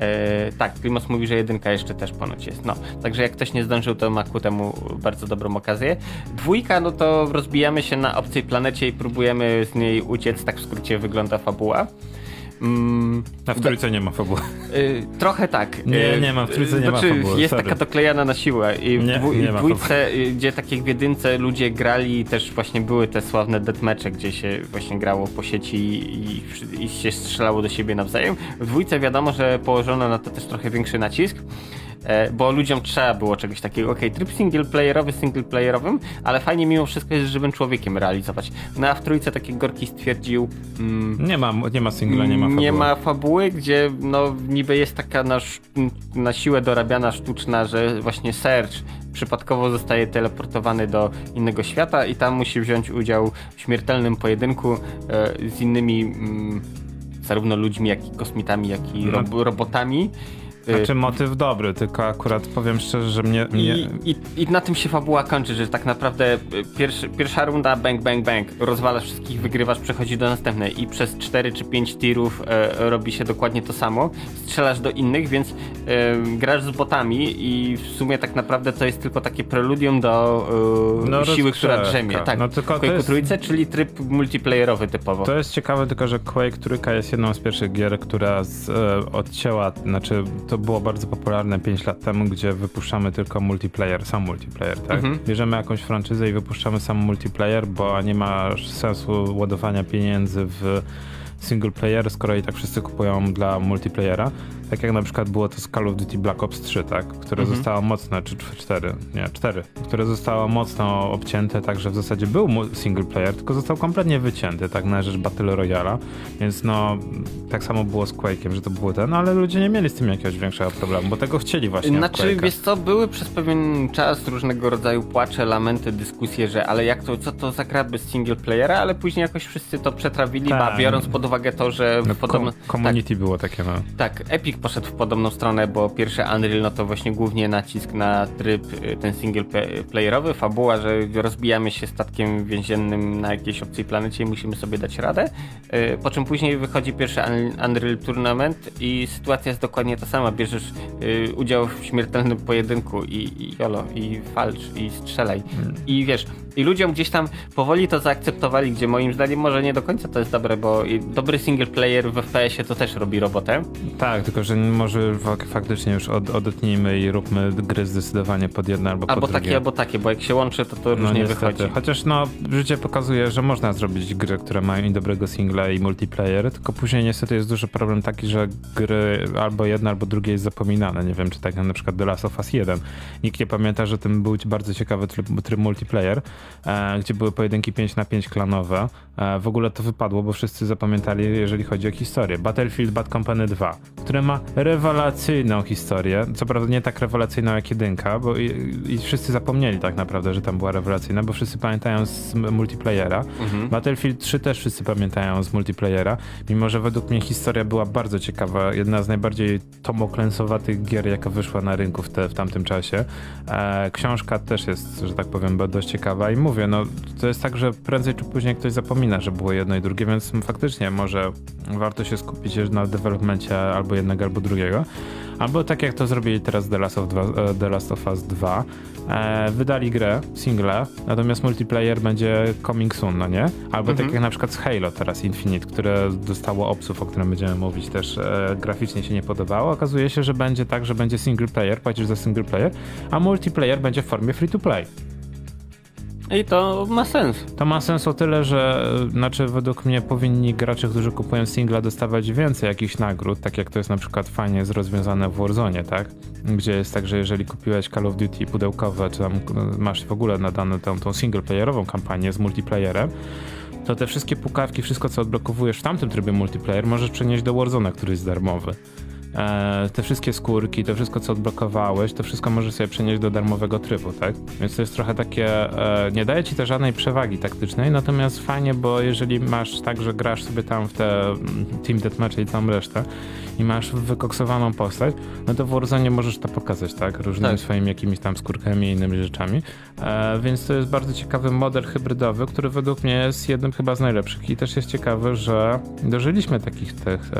Speaker 2: E, tak, Primos mówi, że jedynka jeszcze też ponoć jest. No, także jak ktoś nie zdążył, to ma ku temu bardzo dobrą okazję. Dwójka, no to rozbijamy się na obcej planecie i próbujemy z niej uciec, tak w skrócie wygląda fabuła.
Speaker 3: Mm, A w trójce nie ma fabuły.
Speaker 2: Y, trochę tak.
Speaker 3: Nie, y, nie ma, w trójce nie znaczy, ma fabuły.
Speaker 2: Jest sorry. taka doklejana na siłę. I w nie, dwu, nie dwójce, y, gdzie tak jak w jedynce ludzie grali, też właśnie były te sławne deathmatche, gdzie się właśnie grało po sieci i, i się strzelało do siebie nawzajem. W dwójce wiadomo, że położono na to też trochę większy nacisk. E, bo ludziom trzeba było czegoś takiego. Ok, tryb singleplayerowy singleplayerowym, ale fajnie mimo wszystko jest żywym człowiekiem realizować. No a w trójce takie Gorki stwierdził...
Speaker 3: Mm, nie ma, nie ma singla, nie ma fabuły.
Speaker 2: Nie ma fabuły, gdzie no niby jest taka na, na siłę dorabiana sztuczna, że właśnie Serge przypadkowo zostaje teleportowany do innego świata i tam musi wziąć udział w śmiertelnym pojedynku e, z innymi mm, zarówno ludźmi, jak i kosmitami, jak i no. robotami.
Speaker 3: Znaczy motyw dobry, tylko akurat powiem szczerze, że mnie... mnie...
Speaker 2: I, i, I, na tym się fabuła kończy, że tak naprawdę y, pierwszy, pierwsza runda bang, bang, bang, rozwalasz wszystkich, wygrywasz, przechodzi do następnej i przez 4 czy 5 tirów e, robi się dokładnie to samo, strzelasz do innych, więc e, grasz z botami i w sumie tak naprawdę to jest tylko takie preludium do e, no, siły, która drzemie. Tak, no, tylko Quake jest... trójce, czyli tryb multiplayerowy typowo.
Speaker 3: To jest ciekawe tylko, że Quake trójka jest jedną z pierwszych gier, która z, e, odcięła, znaczy to to było bardzo popularne 5 lat temu, gdzie wypuszczamy tylko multiplayer, sam multiplayer, tak? Mhm. Bierzemy jakąś franczyzę i wypuszczamy sam multiplayer, bo nie ma sensu ładowania pieniędzy w single player, skoro i tak wszyscy kupują dla multiplayera. Tak jak na przykład było to z Call of Duty Black Ops 3, tak? Które mhm. zostało mocno, czy 4, nie, 4, które zostało mocno obcięte, tak, że w zasadzie był single player, tylko został kompletnie wycięty, tak, na rzecz Battle Royale, więc no, tak samo było z Quake'iem, że to było ten, ale ludzie nie mieli z tym jakiegoś większego problemu, bo tego chcieli właśnie
Speaker 2: Znaczy, wiesz co, były przez pewien czas różnego rodzaju płacze, lamenty, dyskusje, że ale jak to, co to za gra bez single playera, ale później jakoś wszyscy to przetrawili, tak. biorąc pod uwagę to, że
Speaker 3: no, podobno... Community tak, było takie, no.
Speaker 2: Tak, Epic ich poszedł w podobną stronę, bo pierwszy Unreal no to właśnie głównie nacisk na tryb y, ten single playerowy, fabuła, że rozbijamy się statkiem więziennym na jakiejś obcej planecie i musimy sobie dać radę. Y, po czym później wychodzi pierwszy Unreal Tournament i sytuacja jest dokładnie ta sama. Bierzesz y, udział w śmiertelnym pojedynku i, i jolo, i walcz, i strzelaj. Hmm. I wiesz, i ludziom gdzieś tam powoli to zaakceptowali, gdzie moim zdaniem może nie do końca to jest dobre, bo dobry single player w FPS-ie to też robi robotę.
Speaker 3: Tak, tylko że może faktycznie już od, odetnijmy i róbmy gry zdecydowanie pod jedno albo,
Speaker 2: albo
Speaker 3: pod
Speaker 2: drugie. Albo takie, albo takie, bo jak się łączy, to to różnie no, wychodzi.
Speaker 3: Chociaż no, życie pokazuje, że można zrobić gry, które mają i dobrego singla i multiplayer, tylko później niestety jest duży problem taki, że gry albo jedno, albo drugie jest zapominane. Nie wiem, czy tak jak na przykład The Last of Us 1. Nikt nie pamięta, że tym był bardzo ciekawy tryb, tryb multiplayer, gdzie były pojedynki 5 na 5 klanowe. E, w ogóle to wypadło, bo wszyscy zapamiętali, jeżeli chodzi o historię. Battlefield Bad Company 2, które ma rewelacyjną historię. Co prawda nie tak rewelacyjną jak jedynka, bo i, i wszyscy zapomnieli tak naprawdę, że tam była rewelacyjna, bo wszyscy pamiętają z multiplayera. Mhm. Battlefield 3 też wszyscy pamiętają z multiplayera, mimo że według mnie historia była bardzo ciekawa. Jedna z najbardziej tomoklensowatych gier, jaka wyszła na rynku w, te, w tamtym czasie. E, książka też jest, że tak powiem, dość ciekawa i mówię, no to jest tak, że prędzej czy później ktoś zapomina, że było jedno i drugie, więc faktycznie może warto się skupić na developmencie albo jednego, albo drugiego. Albo tak jak to zrobili teraz The Last of, 2, e, The Last of Us 2, e, wydali grę, single, natomiast multiplayer będzie coming soon, no nie? Albo tak mhm. tak jak na przykład z Halo teraz Infinite, które dostało obsów, o którym będziemy mówić, też e, graficznie się nie podobało. Okazuje się, że będzie tak, że będzie single player, płacisz za single player, a multiplayer będzie w formie free to play.
Speaker 2: I to ma sens.
Speaker 3: To ma sens o tyle, że znaczy według mnie powinni gracze, którzy kupują singla dostawać więcej jakichś nagród, tak jak to jest na przykład fajnie rozwiązane w Warzone, tak? Gdzie jest tak, że jeżeli kupiłeś Call of Duty pudełkowe, czy tam masz w ogóle nadane tą, tą singleplayerową kampanię z multiplayerem, to te wszystkie pukawki, wszystko co odblokowujesz w tamtym trybie multiplayer możesz przenieść do Warzone, który jest darmowy. E, te wszystkie skórki, to wszystko co odblokowałeś, to wszystko możesz sobie przenieść do darmowego trybu, tak? Więc to jest trochę takie, e, nie daje ci to żadnej przewagi taktycznej, natomiast fajnie, bo jeżeli masz tak, że grasz sobie tam w te mm, Team Deathmatch i całą resztę i masz wykoksowaną postać, no to w Warzone możesz to pokazać, tak? Różnymi tak. swoimi jakimiś tam skórkami i innymi rzeczami. E, więc to jest bardzo ciekawy model hybrydowy, który według mnie jest jednym chyba z najlepszych i też jest ciekawy, że dożyliśmy takich tych,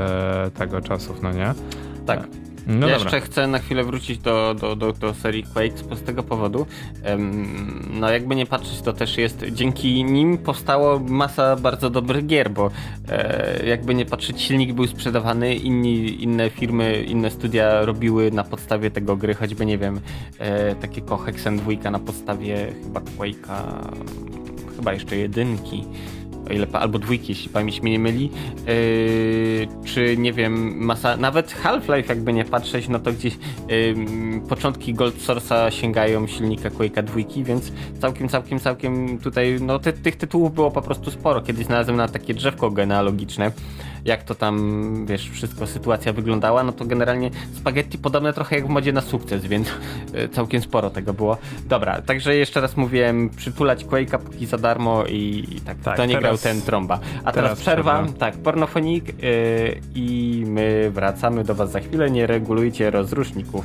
Speaker 3: tego czasów, no nie?
Speaker 2: Tak. No ja jeszcze chcę na chwilę wrócić do, do, do, do serii Quake z tego powodu. No jakby nie patrzeć, to też jest dzięki nim powstało masa bardzo dobrych gier, bo e, jakby nie patrzeć, silnik był sprzedawany, inni, inne firmy, inne studia robiły na podstawie tego gry, choćby nie wiem, e, takiego Hexen 2 na podstawie chyba Quake'a, chyba jeszcze jedynki o ile, albo dwójki, jeśli pamięć mnie nie myli, yy, czy nie wiem, masa, nawet Half-Life jakby nie patrzeć, no to gdzieś yy, początki Gold Source'a sięgają silnika Quake'a dwójki, więc całkiem, całkiem, całkiem tutaj, no ty, tych tytułów było po prostu sporo. Kiedyś znalazłem na takie drzewko genealogiczne, jak to tam, wiesz, wszystko, sytuacja wyglądała, no to generalnie spaghetti podobne trochę jak w modzie na sukces, więc e, całkiem sporo tego było. Dobra, także jeszcze raz mówiłem, przytulać Quake'a póki za darmo i, i tak, tak, to nie teraz, grał ten trąba. A teraz, teraz przerwa, przerwa. tak, pornofonik yy, i my wracamy do was za chwilę, nie regulujcie rozruszników.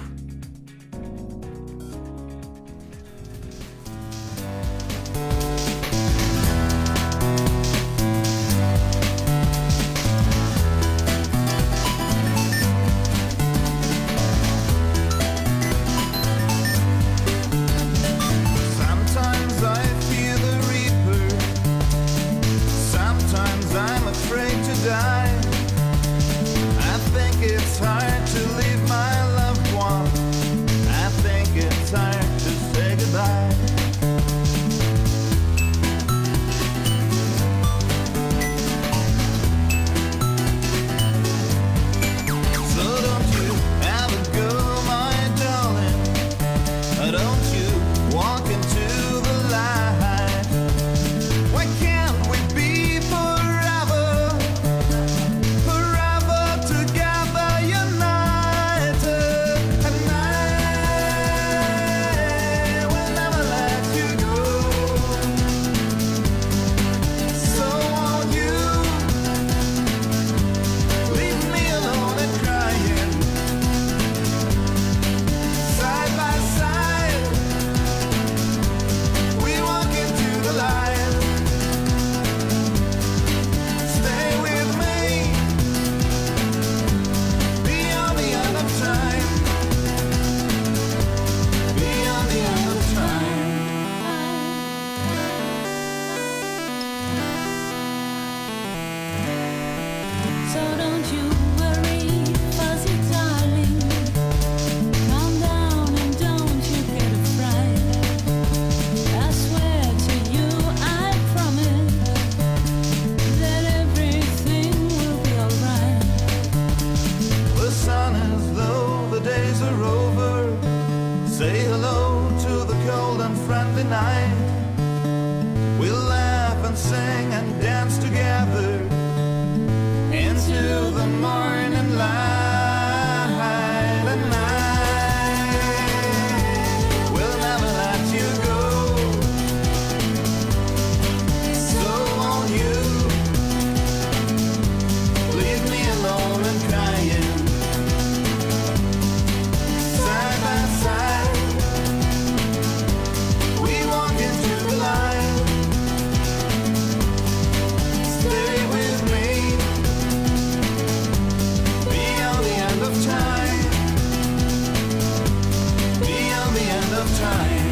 Speaker 2: Nerdzi w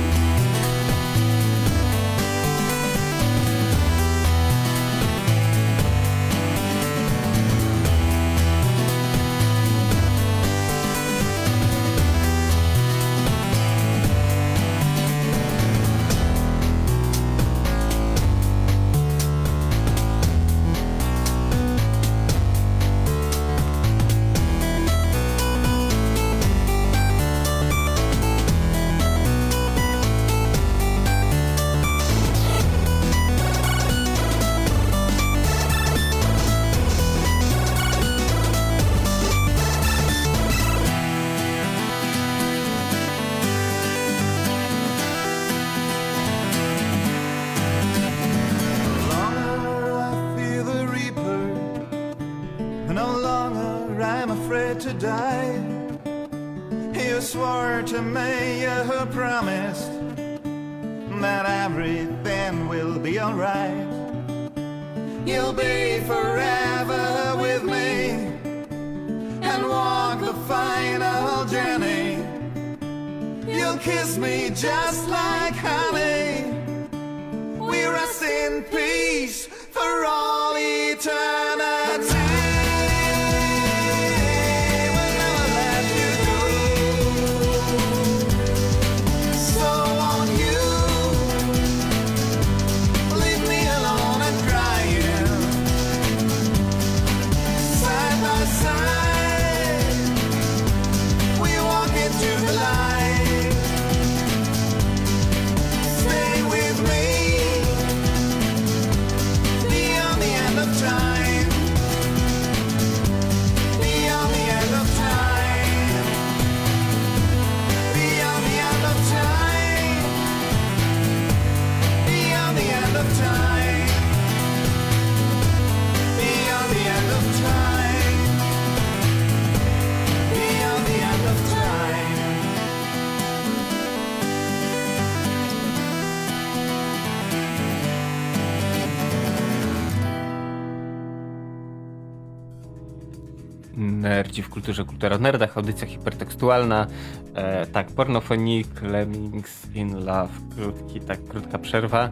Speaker 2: kulturze, kultura nerdach, audycja hipertekstualna, e, tak, pornofonik, Lemmings in Love, krótki, tak, krótka przerwa.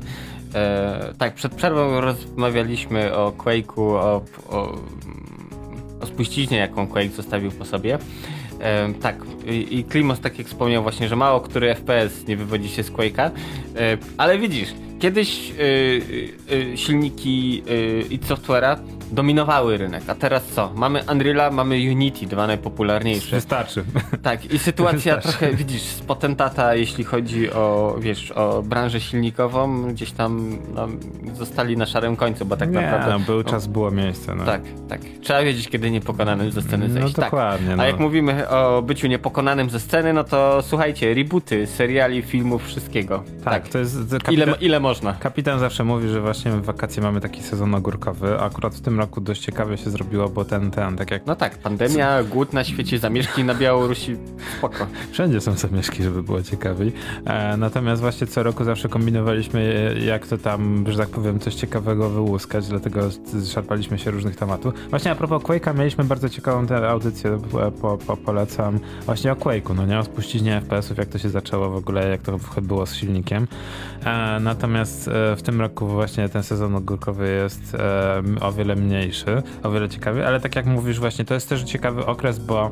Speaker 2: E, tak, przed przerwą rozmawialiśmy o Quake'u, o, o, o spuściźnie, jaką Quake zostawił po sobie. E, tak, i, i Klimos tak jak wspomniał właśnie, że mało który FPS nie wywodzi się z Quake'a, e, ale widzisz, kiedyś e, e, silniki i software'a dominowały rynek. A teraz co? Mamy Unreal'a, mamy Unity, dwa najpopularniejsze.
Speaker 3: Wystarczy.
Speaker 2: Tak, i sytuacja Wystarczy. trochę, widzisz, z potentata, jeśli chodzi o, wiesz, o branżę silnikową, gdzieś tam no, zostali na szarym końcu, bo tak
Speaker 3: nie,
Speaker 2: naprawdę...
Speaker 3: No, był no, czas, było miejsce. No.
Speaker 2: Tak, tak. Trzeba wiedzieć, kiedy niepokonanym ze sceny
Speaker 3: zejść.
Speaker 2: No
Speaker 3: dokładnie.
Speaker 2: Tak.
Speaker 3: A
Speaker 2: jak mówimy o byciu niepokonanym ze sceny, no to słuchajcie, rebooty, seriali, filmów, wszystkiego.
Speaker 3: Tak, tak. to jest...
Speaker 2: Kapitan, ile, ile można?
Speaker 3: Kapitan zawsze mówi, że właśnie w wakacje mamy taki sezon ogórkowy, akurat w tym roku dość ciekawie się zrobiło, bo ten, ten, tak jak...
Speaker 2: No tak, pandemia, głód na świecie, zamieszki na Białorusi, spoko.
Speaker 3: Wszędzie są zamieszki, żeby było ciekawiej. E, natomiast właśnie co roku zawsze kombinowaliśmy, jak to tam, że tak powiem, coś ciekawego wyłuskać, dlatego szarpaliśmy się różnych tematów. Właśnie a propos Quake'a mieliśmy bardzo ciekawą tę audycję, po, po, polecam, właśnie o Quake'u, no nie, o spuściźnie FPS-ów, jak to się zaczęło w ogóle, jak to było z silnikiem. E, natomiast e, w tym roku właśnie ten sezon ogórkowy jest e, o wiele mniejszy o wiele ciekawiej, ale tak jak mówisz właśnie, to jest też ciekawy okres, bo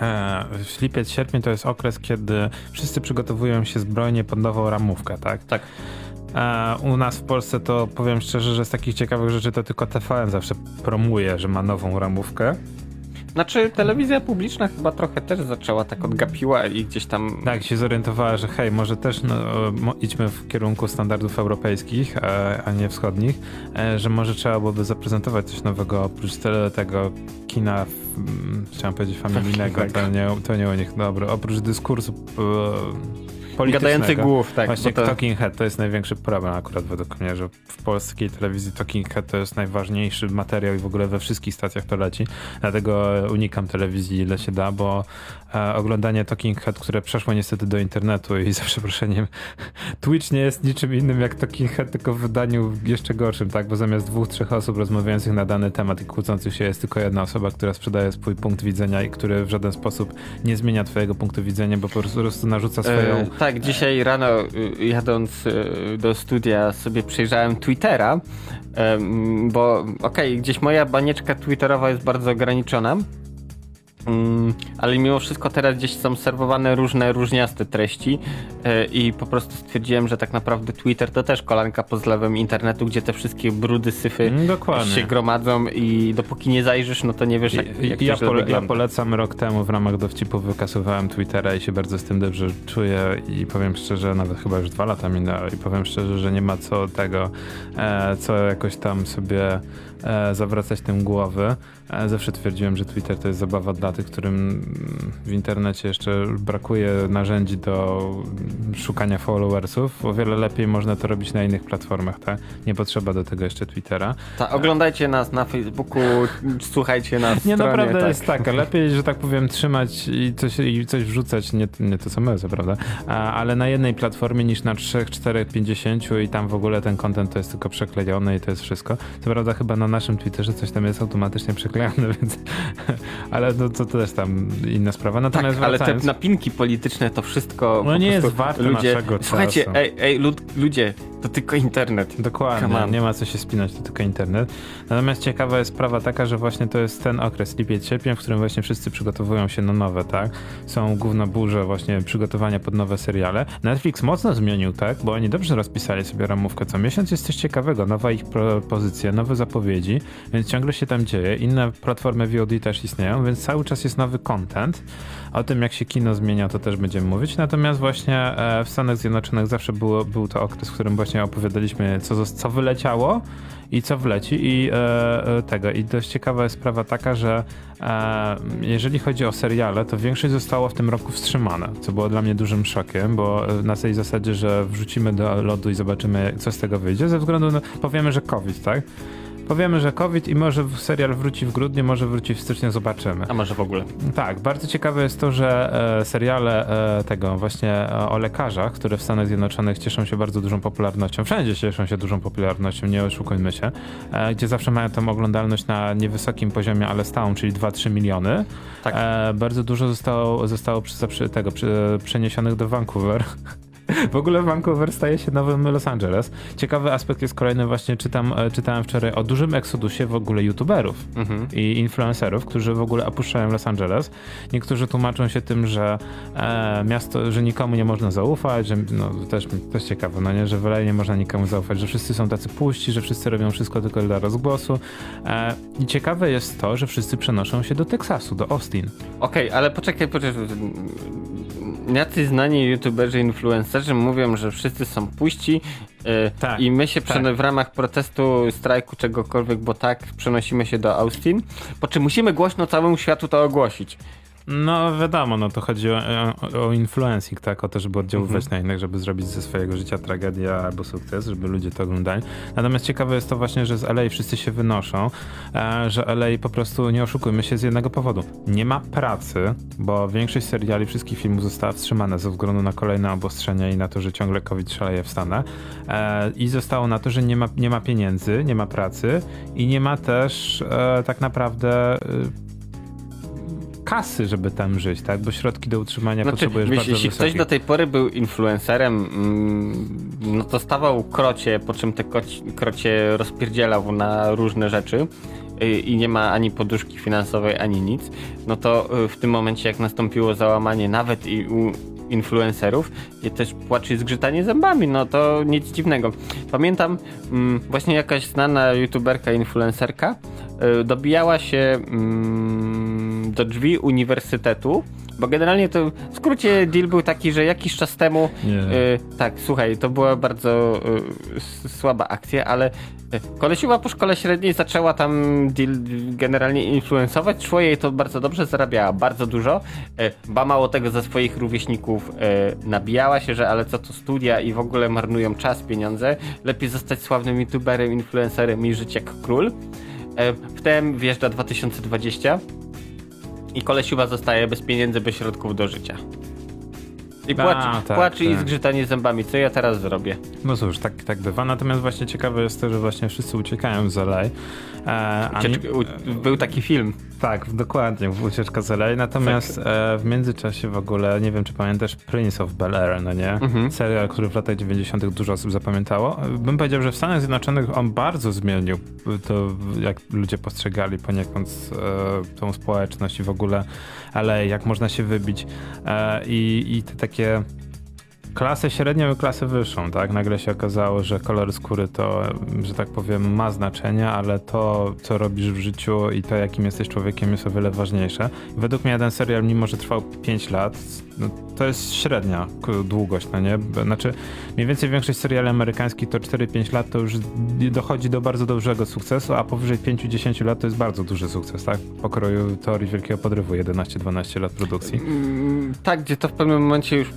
Speaker 3: e, lipiec, sierpień to jest okres, kiedy wszyscy przygotowują się zbrojnie pod nową ramówkę, tak?
Speaker 2: Tak.
Speaker 3: E, u nas w Polsce to powiem szczerze, że z takich ciekawych rzeczy to tylko TVN zawsze promuje, że ma nową ramówkę.
Speaker 2: Znaczy telewizja publiczna chyba trochę też zaczęła tak odgapiła i gdzieś tam...
Speaker 3: Tak, się zorientowała, że hej, może też no, idźmy w kierunku standardów europejskich, e, a nie wschodnich, e, że może trzeba byłoby zaprezentować coś nowego oprócz tego kina, mm, chciałem powiedzieć familijnego, tak. to nie, to nie u nich, dobra, oprócz dyskursu
Speaker 2: Gadających głów, tak.
Speaker 3: Właśnie to... Talking Head to jest największy problem akurat według mnie, że w polskiej telewizji Talking Head to jest najważniejszy materiał i w ogóle we wszystkich stacjach to leci. Dlatego unikam telewizji ile się da, bo oglądanie Talking Head, które przeszło niestety do internetu i za przeproszeniem Twitch nie jest niczym innym jak Talking Head, tylko w wydaniu jeszcze gorszym, tak? Bo zamiast dwóch, trzech osób rozmawiających na dany temat i kłócących się jest tylko jedna osoba, która sprzedaje swój punkt widzenia i który w żaden sposób nie zmienia twojego punktu widzenia, bo po prostu narzuca swoją... E,
Speaker 2: tak, dzisiaj rano y, jadąc y, do studia sobie przejrzałem Twittera, bo okej, okay, gdzieś moja banieczka twitterowa jest bardzo ograniczona, Mm, ale mimo wszystko teraz gdzieś są serwowane różne różniaste treści e, i po prostu stwierdziłem, że tak naprawdę Twitter to też kolanka pod zlewem internetu, gdzie te wszystkie brudy, syfy mm, Dokładnie. się gromadzą i dopóki nie zajrzysz, no to nie wiesz jak, jak
Speaker 3: ja, pole, ja polecam rok temu w ramach dowcipu wykasowałem Twittera i się bardzo z tym dobrze czuję i powiem szczerze, nawet chyba już dwa lata minęło i powiem szczerze, że nie ma co tego, e, co jakoś tam sobie e, zawracać tym głowy. Zawsze twierdziłem, że Twitter to jest zabawa dla tych, którym w internecie jeszcze brakuje narzędzi do szukania followersów. O wiele lepiej można to robić na innych platformach, tak? Nie potrzeba do tego jeszcze Twittera.
Speaker 2: Ta, oglądajcie nas na Facebooku, słuchajcie nas.
Speaker 3: Nie,
Speaker 2: stronie,
Speaker 3: naprawdę
Speaker 2: tak.
Speaker 3: jest tak. Lepiej, że tak powiem, trzymać i coś, i coś wrzucać, nie, nie to samo co prawda, ale na jednej platformie niż na 3, 4, 50 i tam w ogóle ten content to jest tylko przeklejony i to jest wszystko. Co prawda chyba na naszym Twitterze coś tam jest automatycznie przeklejone zaklejone, więc... ale no, to, to też tam inna sprawa.
Speaker 2: Natomiast tak, ale te napinki polityczne to wszystko...
Speaker 3: No nie jest warte ludzie, naszego czasu.
Speaker 2: Słuchajcie, ej, ej lud, ludzie, to tylko internet.
Speaker 3: Dokładnie, nie ma co się spinać, to tylko internet. Natomiast ciekawa jest sprawa taka, że właśnie to jest ten okres lipiec, sierpień, w którym właśnie wszyscy przygotowują się na nowe, tak? Są główne burze właśnie przygotowania pod nowe seriale. Netflix mocno zmienił, tak? Bo oni dobrze rozpisali sobie ramówkę. Co miesiąc jest coś ciekawego, nowa ich propozycja, nowe zapowiedzi, więc ciągle się tam dzieje. Inne platformy VOD też istnieją, więc cały czas jest nowy content. O tym, jak się kino zmienia, to też będziemy mówić. Natomiast właśnie e, w Stanach Zjednoczonych zawsze było, był to okres, w którym właśnie opowiadaliśmy, co, co wyleciało i co wleci i e, e, tego. I dość ciekawa jest sprawa taka, że e, jeżeli chodzi o seriale, to większość zostało w tym roku wstrzymane, co było dla mnie dużym szokiem, bo e, na tej zasadzie, że wrzucimy do lodu i zobaczymy, co z tego wyjdzie, ze względu na, powiemy, że COVID, tak? Powiemy, że COVID i może serial wróci w grudniu, może wróci w styczniu, zobaczymy.
Speaker 2: A może w ogóle.
Speaker 3: Tak, bardzo ciekawe jest to, że e, seriale e, tego właśnie e, o lekarzach, które w Stanach Zjednoczonych cieszą się bardzo dużą popularnością, wszędzie cieszą się dużą popularnością, nie oszukujmy się, gdzie zawsze mają tą oglądalność na niewysokim poziomie, ale stałą, czyli 2-3 miliony. Tak. Bardzo dużo zostało, zostało przy, przy tego, przy, przeniesionych do Vancouver. W ogóle Vancouver staje się nowym Los Angeles. Ciekawy aspekt jest kolejny, właśnie czytam, e, czytałem wczoraj o dużym eksodusie w ogóle youtuberów mhm. i influencerów, którzy w ogóle opuszczają Los Angeles. Niektórzy tłumaczą się tym, że e, miasto, że nikomu nie można zaufać, że no, też, też ciekawe, no nie, że w LA nie można nikomu zaufać, że wszyscy są tacy puści, że wszyscy robią wszystko tylko dla rozgłosu. E, I ciekawe jest to, że wszyscy przenoszą się do Teksasu, do Austin.
Speaker 2: Okej, okay, ale poczekaj, poczekaj jacy znani youtuberzy, influencerzy mówią, że wszyscy są puści yy, tak, i my się tak. w ramach protestu, strajku, czegokolwiek, bo tak, przenosimy się do Austin, po czym musimy głośno całemu światu to ogłosić.
Speaker 3: No wiadomo, no to chodzi o, o, o influencing, tak, o to, żeby oddziaływać mhm. na innych, żeby zrobić ze swojego życia tragedię albo sukces, żeby ludzie to oglądali. Natomiast ciekawe jest to właśnie, że z LA wszyscy się wynoszą, e, że LA po prostu, nie oszukujmy się, z jednego powodu. Nie ma pracy, bo większość seriali, wszystkich filmów została wstrzymana ze względu na kolejne obostrzenia i na to, że ciągle COVID szaleje w Stanach. E, I zostało na to, że nie ma, nie ma pieniędzy, nie ma pracy i nie ma też e, tak naprawdę kasy, żeby tam żyć, tak? Bo środki do utrzymania znaczy, potrzebujesz wiesz, bardzo
Speaker 2: Jeśli
Speaker 3: wysokie.
Speaker 2: ktoś do tej pory był influencerem, mm, no to stawał krocie, po czym te krocie rozpierdzielał na różne rzeczy y, i nie ma ani poduszki finansowej, ani nic, no to y, w tym momencie jak nastąpiło załamanie nawet i u influencerów i też płacz i zgrzytanie zębami, no to nic dziwnego. Pamiętam mm, właśnie jakaś znana youtuberka, influencerka yy, dobijała się yy, do drzwi uniwersytetu, bo generalnie to w skrócie deal był taki, że jakiś czas temu. Y, tak, słuchaj, to była bardzo y, słaba akcja, ale y, kolesiuwa po szkole średniej zaczęła tam deal generalnie influencować. Szło jej to bardzo dobrze, zarabiała bardzo dużo. Y, ba mało tego ze swoich rówieśników y, nabijała się, że ale co to studia i w ogóle marnują czas, pieniądze. Lepiej zostać sławnym youtuberem, influencerem i żyć jak król. Y, wtem wjeżdża 2020 i kolesiuba zostaje bez pieniędzy, bez środków do życia. I płacze,
Speaker 3: A, tak,
Speaker 2: płacze i
Speaker 3: tak.
Speaker 2: zgrzytanie zębami. Co ja teraz zrobię?
Speaker 3: No cóż, tak, tak bywa. Natomiast właśnie ciekawe jest to, że właśnie wszyscy uciekają z LA. E,
Speaker 2: u, był taki film.
Speaker 3: Tak, dokładnie, ucieczka z LA. Natomiast e, w międzyczasie w ogóle, nie wiem czy pamiętasz Prince of Bel-Air, no nie?
Speaker 2: Mhm.
Speaker 3: Serial, który w latach 90. dużo osób zapamiętało. Bym powiedział, że w Stanach Zjednoczonych on bardzo zmienił to, jak ludzie postrzegali poniekąd e, tą społeczność i w ogóle LA, jak można się wybić. E, i, I te takie все-таки klasę średnią i klasę wyższą, tak? Nagle się okazało, że kolor skóry to, że tak powiem, ma znaczenie, ale to, co robisz w życiu i to, jakim jesteś człowiekiem jest o wiele ważniejsze. Według mnie ten serial, mimo że trwał 5 lat, no, to jest średnia długość, no nie? Znaczy, mniej więcej większość seriali amerykańskich to 4-5 lat to już dochodzi do bardzo dużego sukcesu, a powyżej 5-10 lat to jest bardzo duży sukces, tak? Pokroju teorii Wielkiego Podrywu 11-12 lat produkcji.
Speaker 2: Mm, tak, gdzie to w pewnym momencie już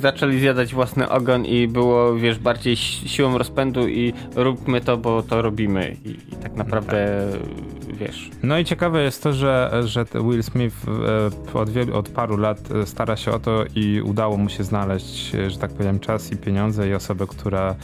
Speaker 2: zaczęli zjadać własny ogon i było, wiesz, bardziej si- siłą rozpędu i róbmy to, bo to robimy. I, i tak naprawdę, wiesz...
Speaker 3: No i ciekawe jest to, że, że Will Smith e, od, od paru lat e, stara się o to i udało mu się znaleźć, e, że tak powiem, czas i pieniądze i osobę, która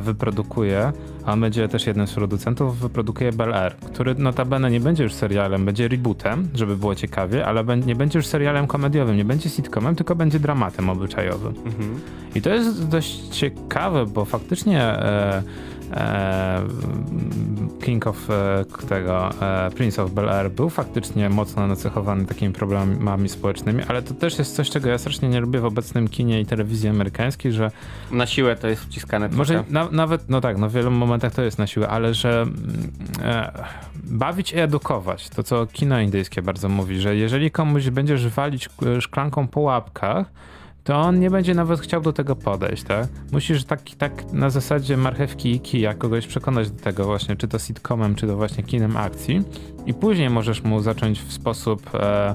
Speaker 3: wyprodukuje, a on będzie też jednym z producentów, wyprodukuje Bel Air, który notabene nie będzie już serialem, będzie rebootem, żeby było ciekawie, ale nie będzie już serialem komediowym, nie będzie sitcomem, tylko będzie dramatem obyczajowym.
Speaker 2: Mhm.
Speaker 3: I to jest dość ciekawe, bo faktycznie e, e, King of e, tego e, Prince of Bel Air był faktycznie mocno nacechowany takimi problemami społecznymi, ale to też jest coś, czego ja strasznie nie lubię w obecnym kinie i telewizji amerykańskiej, że
Speaker 2: Na siłę to jest wciskane
Speaker 3: może na, nawet, no tak, no w wielu momentach to jest na siłę, ale że mm, e, bawić i edukować, to co kino indyjskie bardzo mówi, że jeżeli komuś będziesz walić e, szklanką po łapkach, to on nie będzie nawet chciał do tego podejść, tak? Musisz tak, tak na zasadzie marchewki i kija kogoś przekonać do tego właśnie, czy to sitcomem, czy to właśnie kinem akcji i później możesz mu zacząć w sposób e,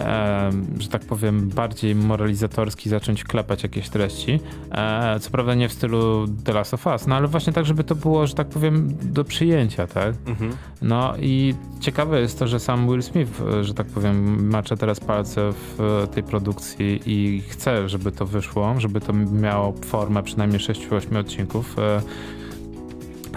Speaker 3: e, że tak powiem, bardziej moralizatorski zacząć klepać jakieś treści. E, co prawda nie w stylu The Last of Us, no ale właśnie tak, żeby to było, że tak powiem, do przyjęcia, tak?
Speaker 2: Mhm.
Speaker 3: No i ciekawe jest to, że sam Will Smith, e, że tak powiem, macza teraz palce w e, tej produkcji i chce, żeby to wyszło, żeby to miało formę przynajmniej 6-8 odcinków. E,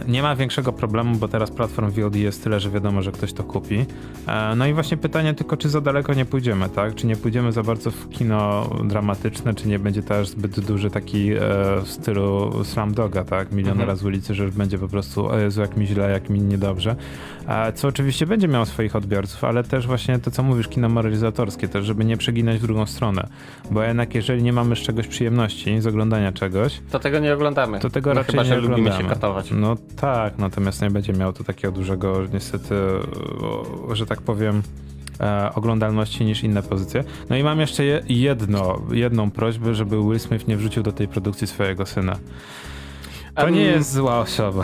Speaker 3: Nie ma większego problemu, bo teraz platform VOD jest tyle, że wiadomo, że ktoś to kupi. E, No i właśnie pytanie tylko, czy za daleko nie pójdziemy, tak? Czy nie pójdziemy za bardzo w kino dramatyczne, czy nie będzie też zbyt duży taki e, w stylu Slumdoga, tak? Milionera
Speaker 2: Mhm.
Speaker 3: z ulicy, że będzie po prostu o Jezu, jak mi źle, jak mi niedobrze. E, Co oczywiście będzie miało swoich odbiorców, ale też właśnie to, co mówisz, kino moralizatorskie, też żeby nie przeginać w drugą stronę. Bo jednak jeżeli nie mamy z czegoś przyjemności, z oglądania czegoś,
Speaker 2: To tego nie oglądamy.
Speaker 3: to tego
Speaker 2: no,
Speaker 3: raczej
Speaker 2: chyba,
Speaker 3: nie
Speaker 2: że lubimy
Speaker 3: oglądamy.
Speaker 2: się katować.
Speaker 3: No tak, natomiast nie będzie miał to takiego dużego, niestety, że tak powiem, e, oglądalności niż inne pozycje. No i mam jeszcze je, jedno, jedną prośbę, żeby Will Smith nie wrzucił do tej produkcji swojego syna. To
Speaker 2: Em,
Speaker 3: nie jest zła osoba.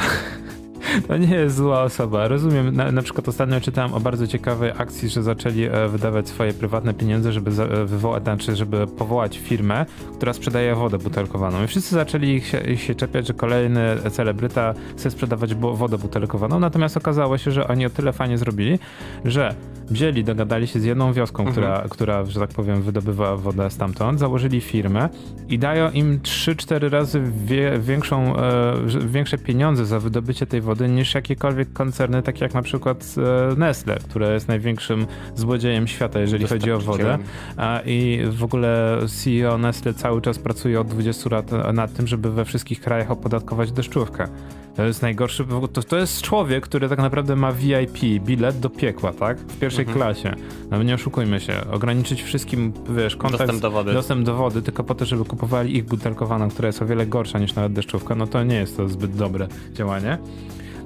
Speaker 3: To nie jest zła osoba. Rozumiem, na, na przykład ostatnio czytałem o bardzo ciekawej akcji, że zaczęli e, wydawać swoje prywatne pieniądze, żeby za, e, wywołać, znaczy, żeby powołać firmę, która sprzedaje wodę butelkowaną. I wszyscy zaczęli się, się czepiać, że kolejny celebryta chce sprzedawać bo, wodę butelkowaną, natomiast okazało się, że oni o tyle fajnie zrobili, że wzięli, dogadali się z jedną wioską,
Speaker 2: Mhm.
Speaker 3: która, która, że tak powiem, wydobywa wodę stamtąd, założyli firmę i dają im 3-4 razy wie, większą, e, większe pieniądze za wydobycie tej wody niż jakiekolwiek koncerny, takie jak na przykład e, Nestle, które jest największym złodziejem świata, jeżeli chodzi o wodę. A, I w ogóle CEO Nestle cały czas pracuje od 20 lat nad tym, żeby we wszystkich krajach opodatkować deszczówkę. To jest najgorszy, to, to jest człowiek, który tak naprawdę ma VIP, bilet do piekła, tak? W pierwszej
Speaker 2: Mhm.
Speaker 3: klasie. No nie oszukujmy się, ograniczyć wszystkim, wiesz, kontakt,
Speaker 2: Dostęp do wody.
Speaker 3: dostęp do wody tylko po to, żeby kupowali ich butelkowaną, która jest o wiele gorsza niż nawet deszczówka, no to nie jest to zbyt dobre działanie.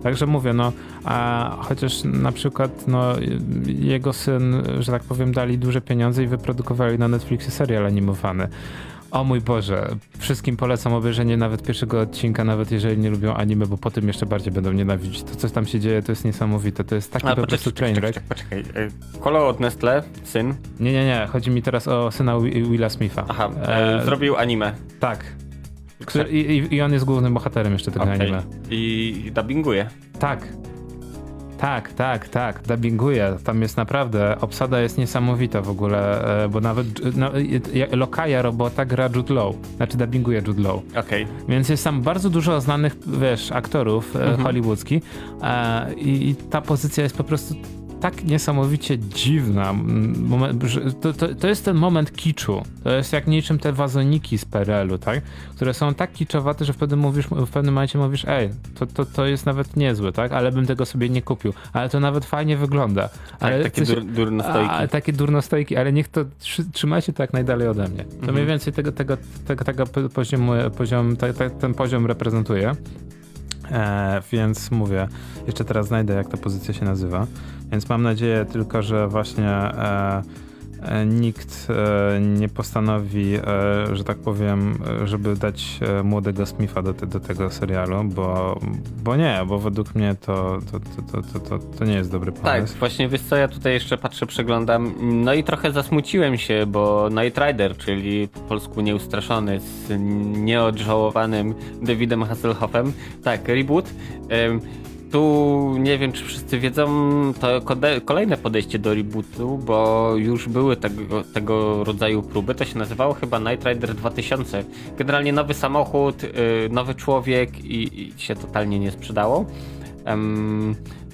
Speaker 3: Także mówię, no, a chociaż na przykład no, jego syn, że tak powiem, dali duże pieniądze i wyprodukowali na Netflixie serial animowany. O mój Boże, wszystkim polecam obejrzenie nawet pierwszego odcinka, nawet jeżeli nie lubią anime, bo potem jeszcze bardziej będą nienawidzić. To, co tam się dzieje, to jest niesamowite. To jest taki
Speaker 2: A,
Speaker 3: po prostu trainwreck.
Speaker 2: poczekaj, poczekaj. E, Kolo od Nestle, syn,
Speaker 3: Nie, nie, nie. Chodzi mi teraz o syna Wi- Willa Smitha.
Speaker 2: aha, e,
Speaker 3: E,
Speaker 2: zrobił anime.
Speaker 3: Tak. Który, i, i- on jest głównym bohaterem jeszcze tego
Speaker 2: Okej.
Speaker 3: anime.
Speaker 2: I dubbinguje.
Speaker 3: Tak. Tak, tak, tak, dubbinguje. Tam jest naprawdę, obsada jest niesamowita w ogóle, e, bo nawet no, lokaja robota gra Jude Law, znaczy dubbinguje Jude Law.
Speaker 2: Okej.
Speaker 3: Więc jest tam bardzo dużo znanych, wiesz, aktorów e, hollywoodzkich e, i, i ta pozycja jest po prostu tak niesamowicie dziwna. Moment, to, to, to jest ten moment kiczu. To jest jak niczym te wazoniki z PRL-u, tak? Które są tak kiczowate, że w pewnym, mówisz, w pewnym momencie mówisz, ej, to, to, to jest nawet niezłe, tak? Ale bym tego sobie nie kupił. Ale to nawet fajnie wygląda. Ale
Speaker 2: Tak, takie
Speaker 3: coś-
Speaker 2: dur, durnostojki.
Speaker 3: a, takie durnostojki, ale niech to trzy, trzymajcie to jak najdalej ode mnie. To
Speaker 2: Mhm.
Speaker 3: mniej więcej tego, tego, tego, tego poziomu, poziom, te, te, ten poziom reprezentuje. E, więc mówię, jeszcze teraz znajdę jak ta pozycja się nazywa. Więc mam nadzieję tylko, że właśnie e, e, nikt e, nie postanowi, e, że tak powiem, e, żeby dać młodego Smitha do, te, do tego serialu, bo, bo nie, bo według mnie to, to, to, to, to, to, nie jest dobry
Speaker 2: Tak,
Speaker 3: pomysł.
Speaker 2: właśnie wiesz co, ja tutaj jeszcze patrzę, przeglądam. No i trochę zasmuciłem się, bo Night Rider, czyli po polsku nieustraszony z nieodżałowanym Davidem Hasselhoffem, tak, reboot. Tu nie wiem, czy wszyscy wiedzą, to kolejne podejście do rebootu, bo już były tego, tego rodzaju próby. To się nazywało chyba Night Rider 2000. Generalnie nowy samochód, y, nowy człowiek i, i się totalnie nie sprzedało.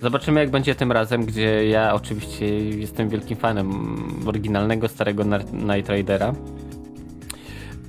Speaker 2: Zobaczymy, jak będzie tym razem, gdzie ja oczywiście jestem wielkim fanem oryginalnego, starego Night Ridera.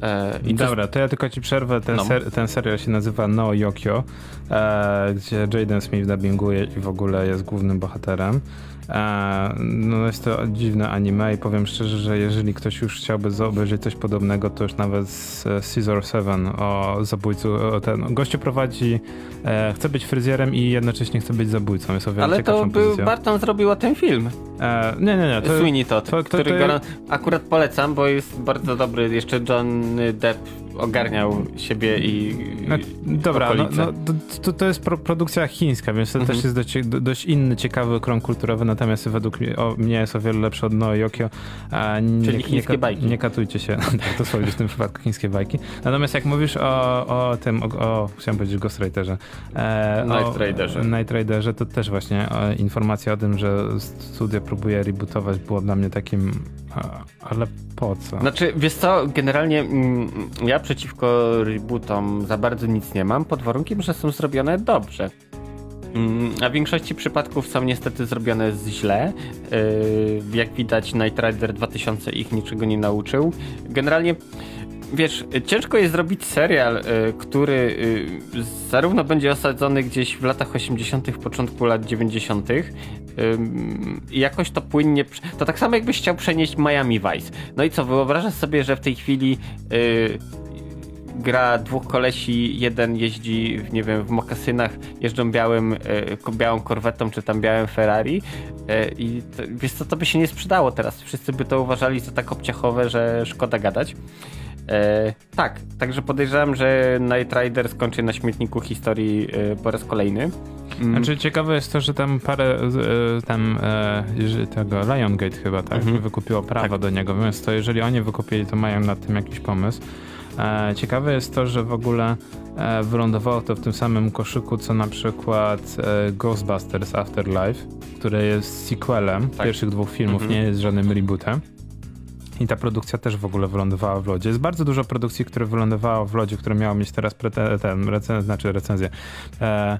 Speaker 2: E, i to-
Speaker 3: Dobra, to ja tylko ci przerwę. Ten,
Speaker 2: No.
Speaker 3: ser, ten serial się nazywa No Yokio, e, gdzie Jaden Smith dubbinguje i w ogóle jest głównym bohaterem. E, no jest to dziwne anime i powiem szczerze, że jeżeli ktoś już chciałby obejrzeć coś podobnego, to już nawet z e, Scissor 7 o zabójcu, o ten gościu prowadzi, e, chce być fryzjerem i jednocześnie chce być zabójcą. Jest o wiele
Speaker 2: Ale to był. Barton zrobił o tym film.
Speaker 3: E, nie, nie, nie. To,
Speaker 2: Sweeney Todd,
Speaker 3: to- to-
Speaker 2: który
Speaker 3: to-
Speaker 2: go akurat polecam, bo jest bardzo dobry. Jeszcze John Depp ogarniał siebie i
Speaker 3: No, dobra, no, no, to- to, jest pro, produkcja chińska, więc to
Speaker 2: Mhm.
Speaker 3: też jest dość, do- dość inny, ciekawy krąg kulturowy, natomiast według mnie, jest o wiele lepszy od No nie,
Speaker 2: Czyli
Speaker 3: nie,
Speaker 2: chińskie
Speaker 3: nie,
Speaker 2: bajki.
Speaker 3: Nie katujcie się, tak to słowo w tym przypadku chińskie bajki. Natomiast jak mówisz o, o tym, o, o chciałem powiedzieć Ghostwriterze. E,
Speaker 2: Night
Speaker 3: o-
Speaker 2: Riderze.
Speaker 3: Night Riderze, to też właśnie e, informacja o tym, że studio próbuje rebootować było dla mnie takim, ale po co?
Speaker 2: Znaczy, wiesz co, generalnie mm, ja przeciwko rebootom za bardzo nic nie mam, pod warunkiem, że są zrobione dobrze. Mm, A w większości przypadków są niestety zrobione źle. Yy, Jak widać, Night Rider 2000 ich niczego nie nauczył. Generalnie, wiesz, ciężko jest zrobić serial, y, który y, zarówno będzie osadzony gdzieś w latach 80., w początku lat 90. jakoś to płynnie. To tak samo jakbyś chciał przenieść Miami Vice. No i co, wyobrażasz sobie, że w tej chwili. y, gra dwóch kolesi, jeden jeździ, nie wiem, w mokasynach, jeżdżą białym, ko- białą korwetą, czy tam białym Ferrari e, i to, wiesz co, to by się nie sprzedało teraz. Wszyscy by to uważali za tak obciachowe, że szkoda gadać. E, tak, także podejrzewam, że Night Rider skończy na śmietniku historii e, po raz kolejny. Mm,
Speaker 3: Znaczy ciekawe jest to, że tam parę e, tam e, tego Liongate chyba tak
Speaker 2: Mhm.
Speaker 3: wykupiło prawa
Speaker 2: Tak.
Speaker 3: do niego, więc to jeżeli oni wykupili, to mają nad tym jakiś pomysł. E, ciekawe jest to, że w ogóle e, wylądowało to w tym samym koszyku, co na przykład e, Ghostbusters Afterlife, które jest sequelem
Speaker 2: Tak.
Speaker 3: pierwszych dwóch filmów,
Speaker 2: Mhm.
Speaker 3: nie jest żadnym rebootem. I ta produkcja też w ogóle wylądowała w lodzie. Jest bardzo dużo produkcji, które wylądowało w lodzie, które miało mieć teraz prete- ten, recen- znaczy recenzję. E,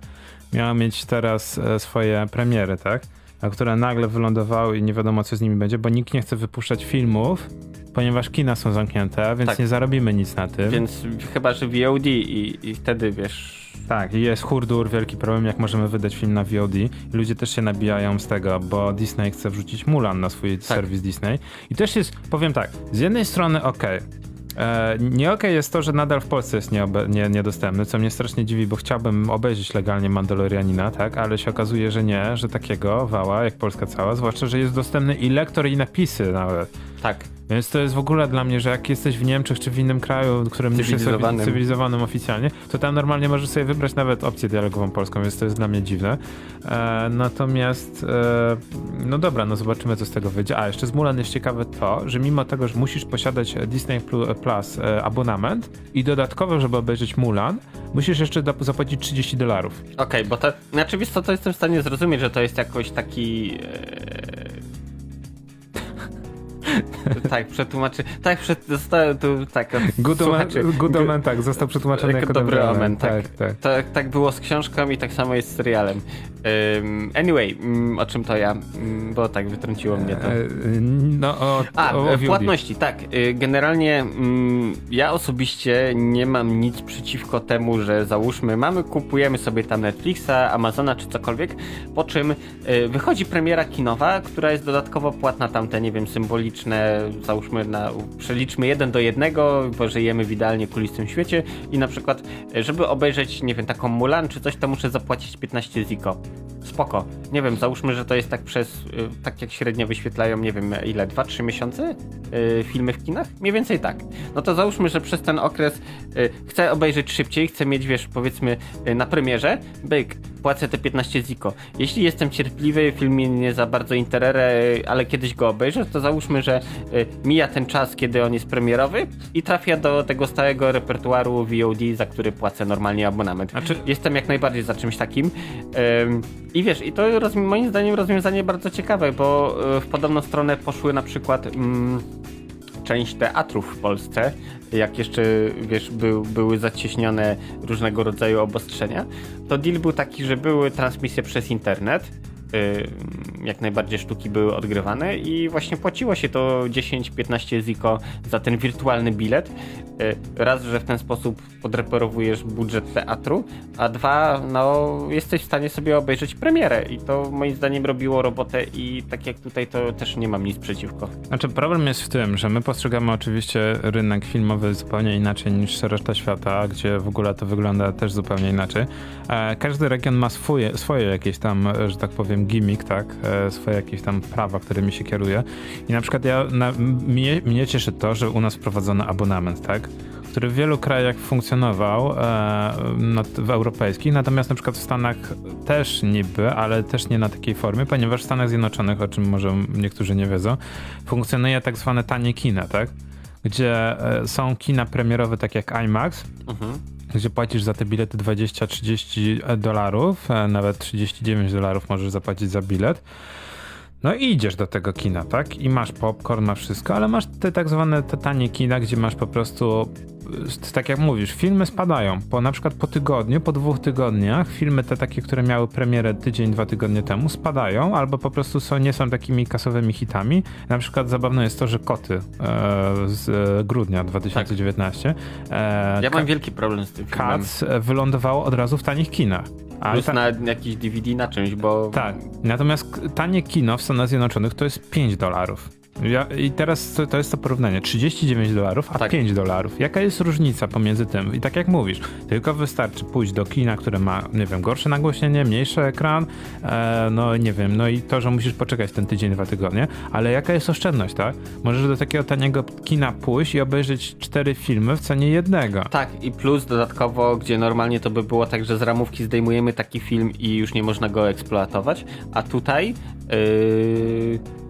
Speaker 3: miała mieć teraz e, swoje premiery, tak? A które nagle wylądowały i nie wiadomo co z nimi będzie, bo nikt nie chce wypuszczać filmów, ponieważ kina są zamknięte, więc
Speaker 2: Tak.
Speaker 3: nie zarobimy nic na tym.
Speaker 2: Więc chyba, że VOD i, i wtedy wiesz.
Speaker 3: Tak, jest hurdur, wielki problem, jak możemy wydać film na VOD. Ludzie też się nabijają z tego, bo Disney chce wrzucić Mulan na swój serwis Disney. I też jest, powiem tak, z jednej strony okej, E, nie okej okay jest to, że nadal w Polsce jest nieobe, nie, niedostępny, co mnie strasznie dziwi, bo chciałbym obejrzeć legalnie Mandalorianina, tak? Ale się okazuje, że nie, że takiego wała, jak Polska cała, zwłaszcza, że jest dostępny i lektor, i napisy nawet.
Speaker 2: Tak.
Speaker 3: Więc to jest w ogóle dla mnie, że jak jesteś w Niemczech czy w innym kraju, którym już jest cywilizowanym oficjalnie, to tam normalnie możesz sobie wybrać nawet opcję dialogową polską, więc to jest dla mnie dziwne. E, natomiast, e, no dobra, no zobaczymy, co z tego wyjdzie. A, jeszcze z Mulan jest ciekawe to, że mimo tego, że musisz posiadać Disney Plus e, abonament i dodatkowo, żeby obejrzeć Mulan, musisz jeszcze zapłacić 30 dolarów.
Speaker 2: Okej, okay, bo to, znaczy co, to jestem w stanie zrozumieć, że to jest jakoś taki... E tak, przetłumaczy. Tak, przed, został tu tak.
Speaker 3: Good omen, good omen, tak, został przetłumaczony jako,
Speaker 2: jako dobry omen. Tak, tak, tak. tak, tak było z książką i tak samo jest z serialem. Um, anyway, um, o czym to ja? Um, bo tak wytrąciło mnie to. E,
Speaker 3: no, o,
Speaker 2: A, o, o płatności, tak. Y, generalnie mm, ja osobiście nie mam nic przeciwko temu, że załóżmy, mamy, kupujemy sobie tam Netflixa, Amazona czy cokolwiek, po czym y, wychodzi premiera kinowa, która jest dodatkowo płatna, tamte, nie wiem, załóżmy, na, przeliczmy jeden do jednego, bo żyjemy w idealnie kulistym świecie i na przykład, y, żeby obejrzeć, nie wiem, taką Mulan czy coś, to muszę zapłacić 15 ziko spoko. Nie wiem, załóżmy, że to jest tak przez, y, tak jak średnio wyświetlają, nie wiem ile, 2-3 miesiące yy, filmy w kinach? Mniej więcej tak. No to załóżmy, że przez ten okres chcę obejrzeć szybciej, chcę mieć, wiesz, powiedzmy na premierze, byk, płacę te 15 ziko. Jeśli jestem cierpliwy, film mnie nie za bardzo interere, ale kiedyś go obejrzę, to załóżmy, że mija ten czas, kiedy on jest premierowy i trafia do tego stałego repertuaru VOD, za który płacę normalnie abonament. Znaczy... Jestem jak najbardziej za czymś takim. I wiesz, i to moim zdaniem rozwiązanie bardzo ciekawe, bo e, w podobną stronę poszły na przykład mm, część teatrów w Polsce, jak jeszcze, wiesz, był, były zacieśnione różnego rodzaju obostrzenia, to deal był taki, że były transmisje przez internet, jak najbardziej sztuki były odgrywane i właśnie płaciło się to 10-15 ziko za ten wirtualny bilet. Y, raz, że w ten sposób podreperowujesz budżet teatru, a dwa, no jesteś w stanie sobie obejrzeć premierę i to moim zdaniem robiło robotę i tak jak tutaj to też nie mam nic przeciwko.
Speaker 3: Znaczy problem jest w tym, że my postrzegamy oczywiście rynek filmowy zupełnie inaczej niż reszta świata, gdzie w ogóle to wygląda też zupełnie inaczej. E, każdy region ma swoje, swoje jakieś tam, że tak powiem, gimmick, tak? E, swoje jakieś tam prawa, którymi się kieruje. I na przykład ja, na, mnie, mnie cieszy to, że u nas wprowadzono abonament, tak? który w wielu krajach funkcjonował e, w europejskich, natomiast na przykład w Stanach też niby, ale też nie na takiej formie, ponieważ w Stanach Zjednoczonych, o czym może niektórzy nie wiedzą, funkcjonuje tak zwane tanie kina, tak? Gdzie e, są kina premierowe, tak jak IMAX, mhm. Gdzie płacisz za te bilety 20-30 dolarów, e, nawet 39 dolarów możesz zapłacić za bilet. No i idziesz do tego kina, tak? I masz popcorn, masz wszystko, ale masz te tak zwane te tanie kina, gdzie masz po prostu tak jak mówisz, filmy spadają. Po na przykład po tygodniu, po dwóch tygodniach, filmy te takie, które miały premierę tydzień, dwa tygodnie temu, spadają, albo po prostu są, nie są takimi kasowymi hitami. Na przykład zabawne jest to, że Koty e, z grudnia 2019. Tak.
Speaker 2: E, ja mam wielki problem z tym filmem.
Speaker 3: Cats wylądowało od razu w tanich kinach.
Speaker 2: Plus ta... na jakiś DVD na czymś, bo...
Speaker 3: Tak, natomiast tanie kino w Stanach Zjednoczonych to jest 5 dolarów. Ja, I teraz to, to, jest to porównanie. 39 dolarów, a tak. 5 dolarów. Jaka jest różnica pomiędzy tym? I tak jak mówisz, tylko wystarczy pójść do kina, które ma, nie wiem, gorsze nagłośnienie, mniejszy ekran, e, no nie wiem, no i to, że musisz poczekać ten tydzień, dwa tygodnie, ale jaka jest oszczędność, tak? Możesz do takiego taniego kina pójść i obejrzeć cztery filmy w cenie jednego.
Speaker 2: Tak, i plus dodatkowo, gdzie normalnie to by było tak, że z ramówki zdejmujemy taki film i już nie można go eksploatować, a tutaj yy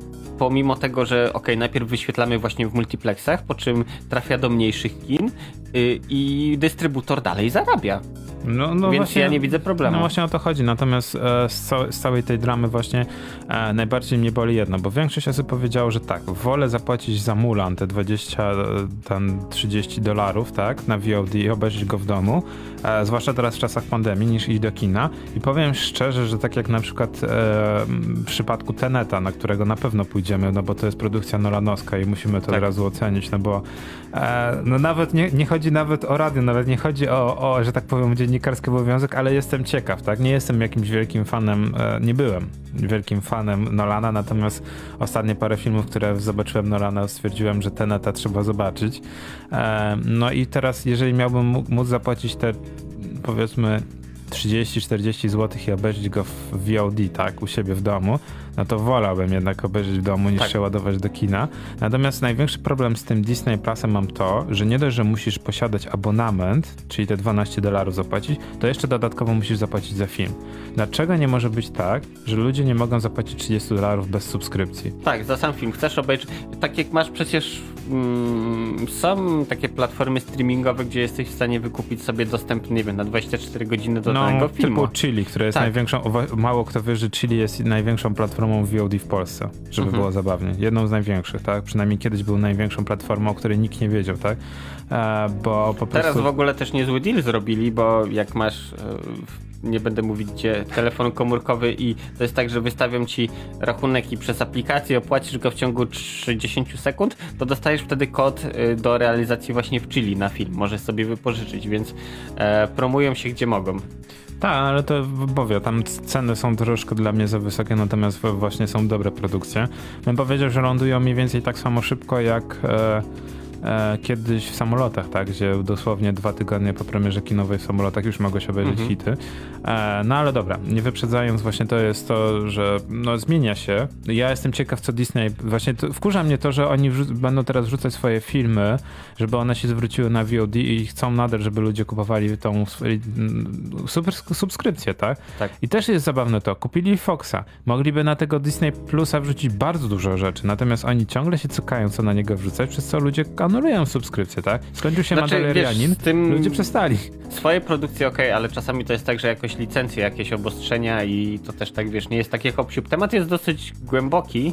Speaker 2: pomimo tego, że ok, najpierw wyświetlamy właśnie w multiplexach, po czym trafia do mniejszych kin yy, i dystrybutor dalej zarabia. No, no Więc właśnie, ja nie widzę problemu.
Speaker 3: No właśnie o to chodzi. Natomiast e, z, całe, z, całej tej dramy właśnie e, najbardziej mnie boli jedno, bo większość osób powiedziało, że tak, wolę zapłacić za Mulan te 20, e, tam 30 dolarów, tak, na VOD i obejrzeć go w domu, e, zwłaszcza teraz w czasach pandemii, niż iść do kina. I powiem szczerze, że tak jak na przykład e, w przypadku Teneta, na którego na pewno pójdziemy, no bo to jest produkcja Nolanowska i musimy to tak. od razu ocenić, no bo e, no nawet nie, nie chodzi nawet o radio, nawet nie chodzi o, o że tak powiem, dzień dziennikarski obowiązek, ale jestem ciekaw, tak? Nie jestem jakimś wielkim fanem, e, nie byłem wielkim fanem Nolana, natomiast ostatnie parę filmów, które zobaczyłem Nolana, stwierdziłem, że Teneta trzeba zobaczyć. E, no i teraz, jeżeli miałbym móc zapłacić te powiedzmy 30-40 zł i obejrzeć go w VOD, tak, u siebie w domu, no to wolałbym jednak obejrzeć w domu niż tak. się ładować do kina. Natomiast największy problem z tym Disney Plusem mam to, że nie dość, że musisz posiadać abonament, czyli te 12 dolarów zapłacić, to jeszcze dodatkowo musisz zapłacić za film. Dlaczego nie może być tak, że ludzie nie mogą zapłacić 30 dolarów bez subskrypcji?
Speaker 2: Tak, za sam film. Chcesz obejrzeć, tak jak masz przecież mm, są takie platformy streamingowe, gdzie jesteś w stanie wykupić sobie dostęp, nie wiem, na 24 godziny do no, danego filmu.
Speaker 3: typu Chili, które jest tak. największą, mało kto wie, że Chili jest największą platformą VOD w Polsce, żeby mhm. było zabawnie. Jedną z największych, tak? Przynajmniej kiedyś był największą platformą, o której nikt nie wiedział, tak? E, bo po
Speaker 2: Teraz w ogóle też niezły deal zrobili, bo jak masz e, nie będę mówić gdzie, telefon komórkowy i to jest tak, że wystawiam ci rachunek i przez aplikację opłacisz go w ciągu 30 sekund, to dostajesz wtedy kod y, do realizacji właśnie w Chili na film. Możesz sobie wypożyczyć, więc e, promują się gdzie mogą.
Speaker 3: Tak, ale to powiem, tam ceny są troszkę dla mnie za wysokie, natomiast właśnie są dobre produkcje. Bym powiedział, że lądują mniej więcej tak samo szybko jak e, e, kiedyś w samolotach, tak, gdzie dosłownie dwa tygodnie po premierze kinowej w samolotach już mogło się obejrzeć mhm. hity. E, no ale dobra, nie wyprzedzając, właśnie to jest to, że no, zmienia się. Ja jestem ciekaw, co Disney, właśnie to, wkurza mnie to, że oni będą teraz wrzucać swoje filmy, żeby one się zwróciły na VOD i chcą nadal, żeby ludzie kupowali tą super, subskrypcję, tak? tak? I też jest zabawne to, kupili Foxa, mogliby na tego Disney Plusa wrzucić bardzo dużo rzeczy, natomiast oni ciągle się cukają, co na niego wrzucać, przez co ludzie anulują subskrypcję, tak? Skończył się znaczy, Mandalorianin, tym... ludzie przestali.
Speaker 2: Swoje produkcje ok, ale czasami to jest tak, że jakoś licencje, jakieś obostrzenia i to też tak, wiesz, nie jest takie hop Temat jest dosyć głęboki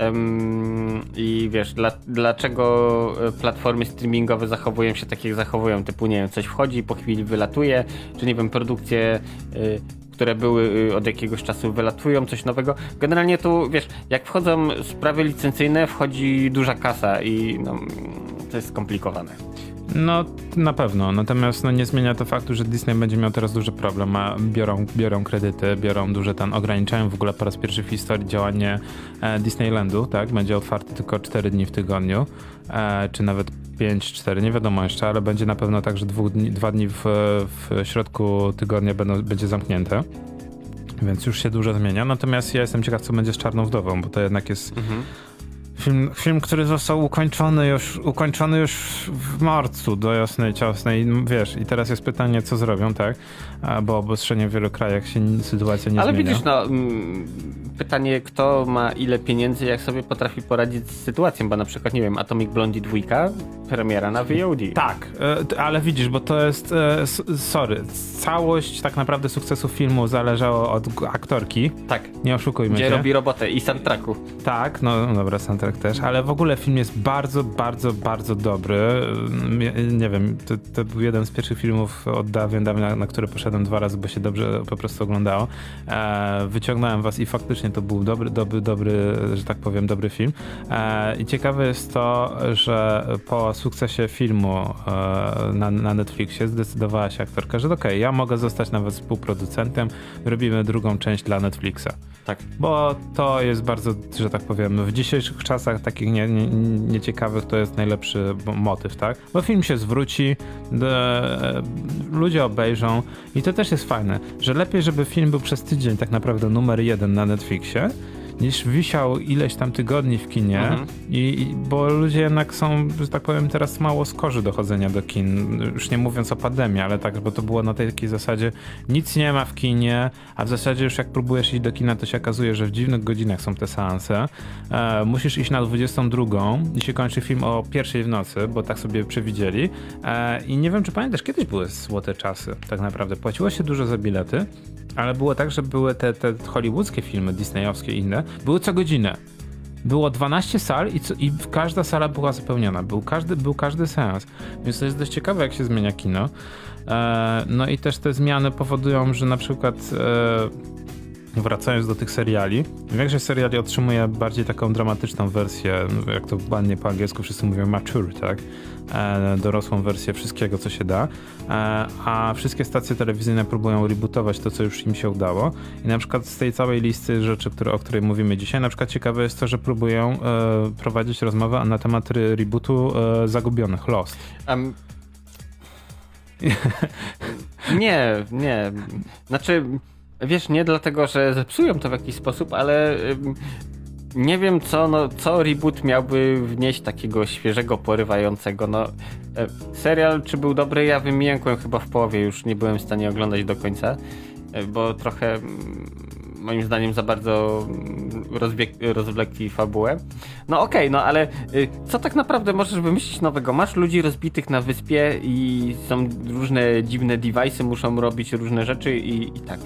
Speaker 2: um, i wiesz, dla, dlaczego e, platformy streamingowe zachowują się tak, jak zachowują, typu, nie wiem, coś wchodzi, po chwili wylatuje, czy nie wiem, produkcje y, które były y, od jakiegoś czasu wylatują, coś nowego. Generalnie tu, wiesz, jak wchodzą sprawy licencyjne, wchodzi duża kasa i no, to jest skomplikowane.
Speaker 3: No, na pewno. Natomiast no, nie zmienia to faktu, że Disney będzie miał teraz duży problem. A biorą, biorą kredyty, biorą duże ten, ograniczają w ogóle po raz pierwszy w historii działanie e, Disneylandu, tak? Będzie otwarty tylko 4 dni w tygodniu, czy nawet 5-4, nie wiadomo jeszcze, ale będzie na pewno tak, że dwóch dni, dwa dni w, w środku tygodnia będą, będzie zamknięte. Więc już się dużo zmienia. Natomiast ja jestem ciekaw, co będzie z Czarną Wdową, bo to jednak jest mhm Film, film, który został ukończony już, ukończony już w marcu do jasnej, ciasnej, wiesz, i teraz jest pytanie, co zrobią, tak? Bo obostrzenie w wielu krajach się sytuacja nie
Speaker 2: Ale
Speaker 3: zmienia.
Speaker 2: Ale widzisz, no, mm, pytanie, kto ma ile pieniędzy, jak sobie potrafi poradzić z sytuacją, bo na przykład, nie wiem, Atomic Blondie 2, premiera na VOD.
Speaker 3: Tak, e, ale widzisz, bo to jest, e, sorry, całość tak naprawdę sukcesu filmu zależało od aktorki.
Speaker 2: Tak.
Speaker 3: Nie oszukujmy
Speaker 2: Gdzie
Speaker 3: się.
Speaker 2: Gdzie robi robotę i soundtracku.
Speaker 3: Tak, no, no dobra, soundtrack też, ale w ogóle film jest bardzo, bardzo, bardzo dobry. Nie wiem, to, to był jeden z pierwszych filmów od dawien, dawien na, na który poszedłem dwa razy, bo się dobrze po prostu oglądało. E, wyciągnąłem was i faktycznie to był dobry, dobry, dobry, że tak powiem, dobry film. E, I ciekawe jest to, że po sukcesie filmu e, na, na Netflixie zdecydowała się aktorka, że okej, okay, ja mogę zostać nawet współproducentem, robimy drugą część dla Netflixa.
Speaker 2: Tak.
Speaker 3: Bo to jest bardzo, że tak powiem, w dzisiejszych czasach takich nie, nie, nieciekawych to jest najlepszy motyw, tak? Bo film się zwróci, de, ludzie obejrzą i to też jest fajne, że lepiej, żeby film był przez tydzień tak naprawdę numer jeden na Netflixie, niż wisiał ileś tam tygodni w kinie, mhm. i, i, bo ludzie jednak są, że tak powiem, teraz mało skorzy do chodzenia do kin. Już nie mówiąc o pandemii, ale tak, bo to było na tej takiej zasadzie, nic nie ma w kinie, a w zasadzie już jak próbujesz iść do kina, to się okazuje, że w dziwnych godzinach są te seanse. E, musisz iść na 22 i się kończy film o pierwszej w nocy, bo tak sobie przewidzieli. E, I nie wiem, czy pamiętasz, kiedyś były złote czasy, tak naprawdę. Płaciło się dużo za bilety, ale było tak, że były te, te hollywoodzkie filmy, disneyowskie i inne, były co godzinę. Było 12 sal i, co, i każda sala była zapełniona. Był każdy, był każdy seans. Więc to jest dość ciekawe, jak się zmienia kino. E, no i też te zmiany powodują, że na przykład e, wracając do tych seriali, większość seriali otrzymuje bardziej taką dramatyczną wersję, jak to ładnie po angielsku wszyscy mówią mature, tak? E, dorosłą wersję wszystkiego, co się da, e, a wszystkie stacje telewizyjne próbują rebootować to, co już im się udało. I na przykład z tej całej listy rzeczy, które, o której mówimy dzisiaj, na przykład ciekawe jest to, że próbują e, prowadzić rozmowę na temat re rebootu e, Zagubionych, Lost. Um,
Speaker 2: nie, nie. Znaczy, wiesz, nie dlatego, że zepsują to w jakiś sposób, ale nie wiem, co, no, co reboot miałby wnieść takiego świeżego, porywającego. No, e, serial, czy był dobry, ja wymiękłem chyba w połowie, już nie byłem w stanie oglądać do końca, e, bo trochę moim zdaniem za bardzo rozwlekli fabułę. No okej, okay, no ale y, co tak naprawdę możesz wymyślić nowego? Masz ludzi rozbitych na wyspie i są różne dziwne device'y, muszą robić różne rzeczy i, i tak.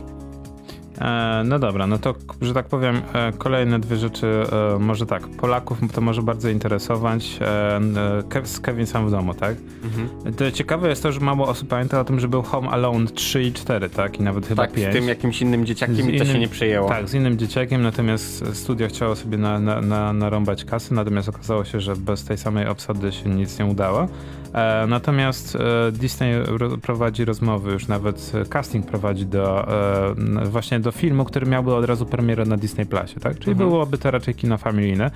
Speaker 3: E, no dobra, no to, że tak powiem, e, kolejne dwie rzeczy, e, może tak, Polaków to może bardzo interesować, z Kevin sam w domu, tak? Mhm. To ciekawe jest to, że mało osób pamięta o tym, że był Home Alone 3 i 4, tak? I nawet chyba
Speaker 2: tak,
Speaker 3: 5.
Speaker 2: z tym jakimś innym dzieciakiem z i to się nie przejęło.
Speaker 3: Tak, z innym dzieciakiem, natomiast studio chciało sobie na, na, na, narąbać kasy, natomiast okazało się, że bez tej samej obsady się nic nie udało. Natomiast Disney prowadzi rozmowy, już nawet casting prowadzi do właśnie do filmu, który miałby od razu premierę na Disney Plusie, tak? Czyli mhm. byłoby to raczej kino familijne.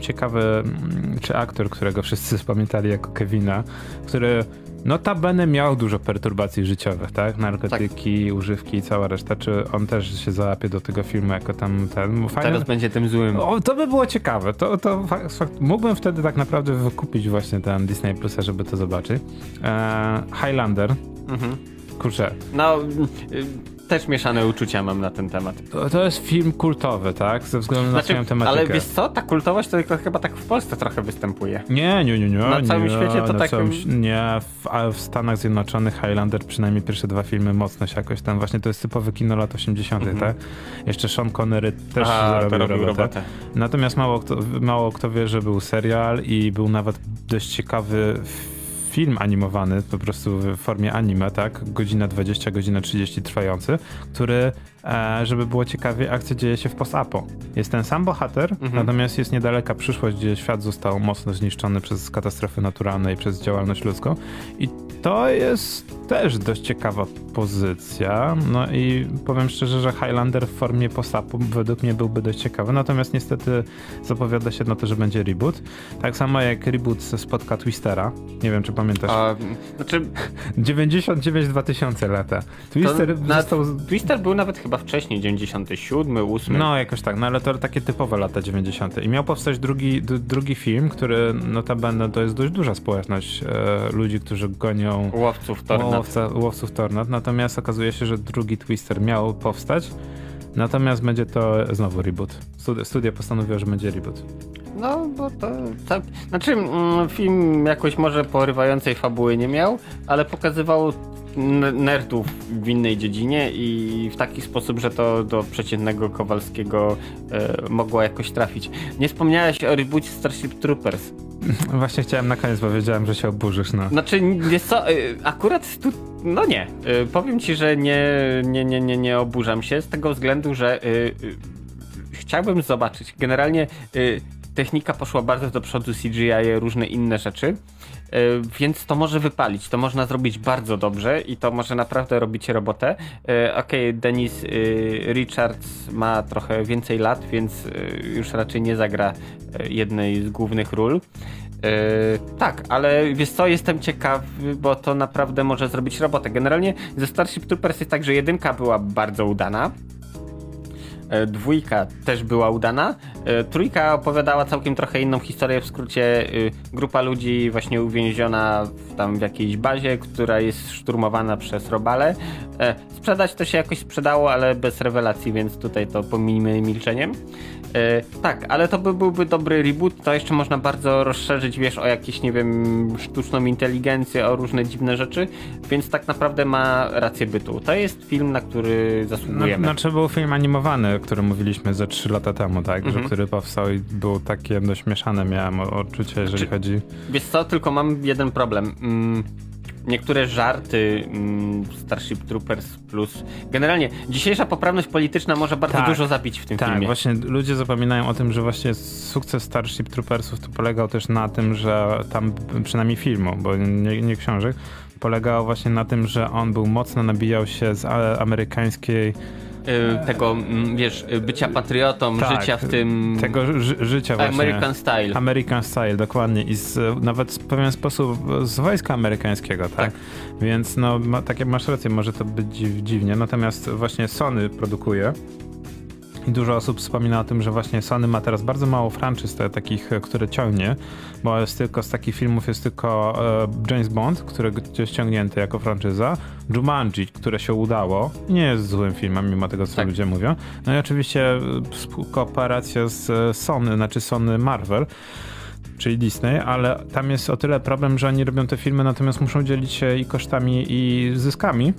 Speaker 3: Ciekawy, mm, czy aktor, którego wszyscy pamiętali jako Kevina, który Notabene miał dużo perturbacji życiowych, tak? Narkotyki, tak. używki i cała reszta. Czy on też się załapie do tego filmu jako tam ten...
Speaker 2: Fajne... Teraz będzie tym złym.
Speaker 3: O, to by było ciekawe. To, to fakt, mógłbym wtedy tak naprawdę wykupić właśnie ten Disney Plus, żeby to zobaczyć. E, Highlander. Mhm. Kurczę.
Speaker 2: No, też mieszane uczucia mam na ten temat.
Speaker 3: To, to jest film kultowy, tak? Ze względu znaczy, na swoją tematykę.
Speaker 2: Ale wiesz co, ta kultowość to tylko chyba tak w Polsce trochę występuje.
Speaker 3: Nie, nie, nie, nie.
Speaker 2: Na całym
Speaker 3: nie,
Speaker 2: świecie to tak... Całym,
Speaker 3: nie, w, w, Stanach Zjednoczonych Highlander przynajmniej pierwsze dwa filmy mocno się jakoś tam, właśnie to jest typowy kino lat 80 mm -hmm. tak? Jeszcze Sean Connery też zarobił robotę. robotę. Natomiast mało kto, mało kto wie, że był serial i był nawet dość ciekawy film animowany, po prostu w formie anime, tak? Godzina 20, godzina 30 trwający, który, żeby było ciekawie, akcja dzieje się w post-apo. Jest ten sam bohater, mhm. natomiast jest niedaleka przyszłość, gdzie świat został mocno zniszczony przez katastrofy naturalne i przez działalność ludzką. I to jest też dość ciekawa pozycja. No i powiem szczerze, że Highlander w formie postapu według mnie byłby dość ciekawy, natomiast niestety zapowiada się na to, że będzie reboot. Tak samo jak reboot spotka Twistera. Nie wiem, czy pamiętasz. A, znaczy... 99-2000 lata.
Speaker 2: Twister został... Twister był nawet chyba wcześniej, 97, 8.
Speaker 3: No, jakoś tak, no ale to takie typowe lata 90. I miał powstać drugi, drugi film, który notabene to jest dość duża społeczność e, ludzi, którzy gonią...
Speaker 2: Łowców tornad.
Speaker 3: Łowca, łowców tornad. Natomiast okazuje się, że drugi Twister miał powstać. Natomiast będzie to znowu reboot. Studia, studia postanowiło, że będzie reboot.
Speaker 2: No, bo to. Znaczy, mm, film jakoś może porywającej fabuły nie miał, ale pokazywał nerdów w innej dziedzinie i w taki sposób, że to do przeciętnego Kowalskiego e, mogło jakoś trafić. Nie wspomniałeś o reboocie Starship Troopers.
Speaker 3: Właśnie chciałem na koniec, bo wiedziałem, że się oburzysz. No.
Speaker 2: Znaczy, jest co, e, akurat tu, no nie. E, powiem ci, że nie, nie, nie, nie, nie oburzam się z tego względu, że y, chciałbym zobaczyć. Generalnie y, technika poszła bardzo do przodu, CGI, różne inne rzeczy, e, więc to może wypalić, to można zrobić bardzo dobrze i to może naprawdę robić robotę. E, okej, okay, Dennis e, Richards ma trochę więcej lat, więc już raczej nie zagra jednej z głównych ról. tak, ale wiesz co, jestem ciekaw, bo to naprawdę może zrobić robotę. Generalnie ze Starship Troopers jest tak, że jedynka była bardzo udana, E, dwójka też była udana. E, trójka opowiadała całkiem trochę inną historię. W skrócie e, grupa ludzi właśnie uwięziona w, tam w jakiejś bazie, która jest szturmowana przez robale. Sprzedać to się jakoś sprzedało, ale bez rewelacji, więc tutaj to pominimy milczeniem. E, tak, ale to by byłby dobry reboot, to jeszcze można bardzo rozszerzyć, wiesz, o jakieś, nie wiem, sztuczną inteligencję, o różne dziwne rzeczy, więc tak naprawdę ma rację bytu. To jest film, na który zasługujemy.
Speaker 3: No, znaczy był film animowany, o którym mówiliśmy ze 3 lata temu, tak, mhm. że który powstał i był takie dość mieszane, miałem odczucie, jeżeli znaczy, chodzi...
Speaker 2: Wiesz co, tylko mam jeden problem. Mm niektóre żarty mm, Starship Troopers plus. Generalnie dzisiejsza poprawność polityczna może bardzo
Speaker 3: Tak.
Speaker 2: dużo zabić w tym
Speaker 3: Tak,
Speaker 2: filmie.
Speaker 3: właśnie ludzie zapominają o tym, że właśnie sukces Starship Troopersów to polegał też na tym, że tam przynajmniej filmu, bo nie, nie książek, polegało właśnie na tym, że on był mocno nabijał się z amerykańskiej
Speaker 2: tego, mm, wiesz, y, bycia patriotą,
Speaker 3: Tak,
Speaker 2: życia w tym
Speaker 3: tego ży, życia właśnie.
Speaker 2: American Style.
Speaker 3: American Style, dokładnie. I z, nawet w pewien sposób z wojska amerykańskiego, tak?
Speaker 2: Tak.
Speaker 3: Więc no, ma, takie masz rację, może to być dziw, dziwnie. Natomiast właśnie Sony produkuje. I dużo osób wspomina o tym, że właśnie Sony ma teraz bardzo mało franczyz takich, e, które ciągnie, bo jest tylko z takich filmów jest tylko e, James Bond, który jest ściągnięty jako franczyza, Jumanji, które się udało, nie jest złym filmem, mimo tego, co
Speaker 2: Tak.
Speaker 3: ludzie mówią. No i oczywiście e, kooperacja z Sony, znaczy Sony Marvel, czyli Disney, ale tam jest o tyle problem, że oni robią te filmy, natomiast muszą dzielić się i kosztami, i zyskami.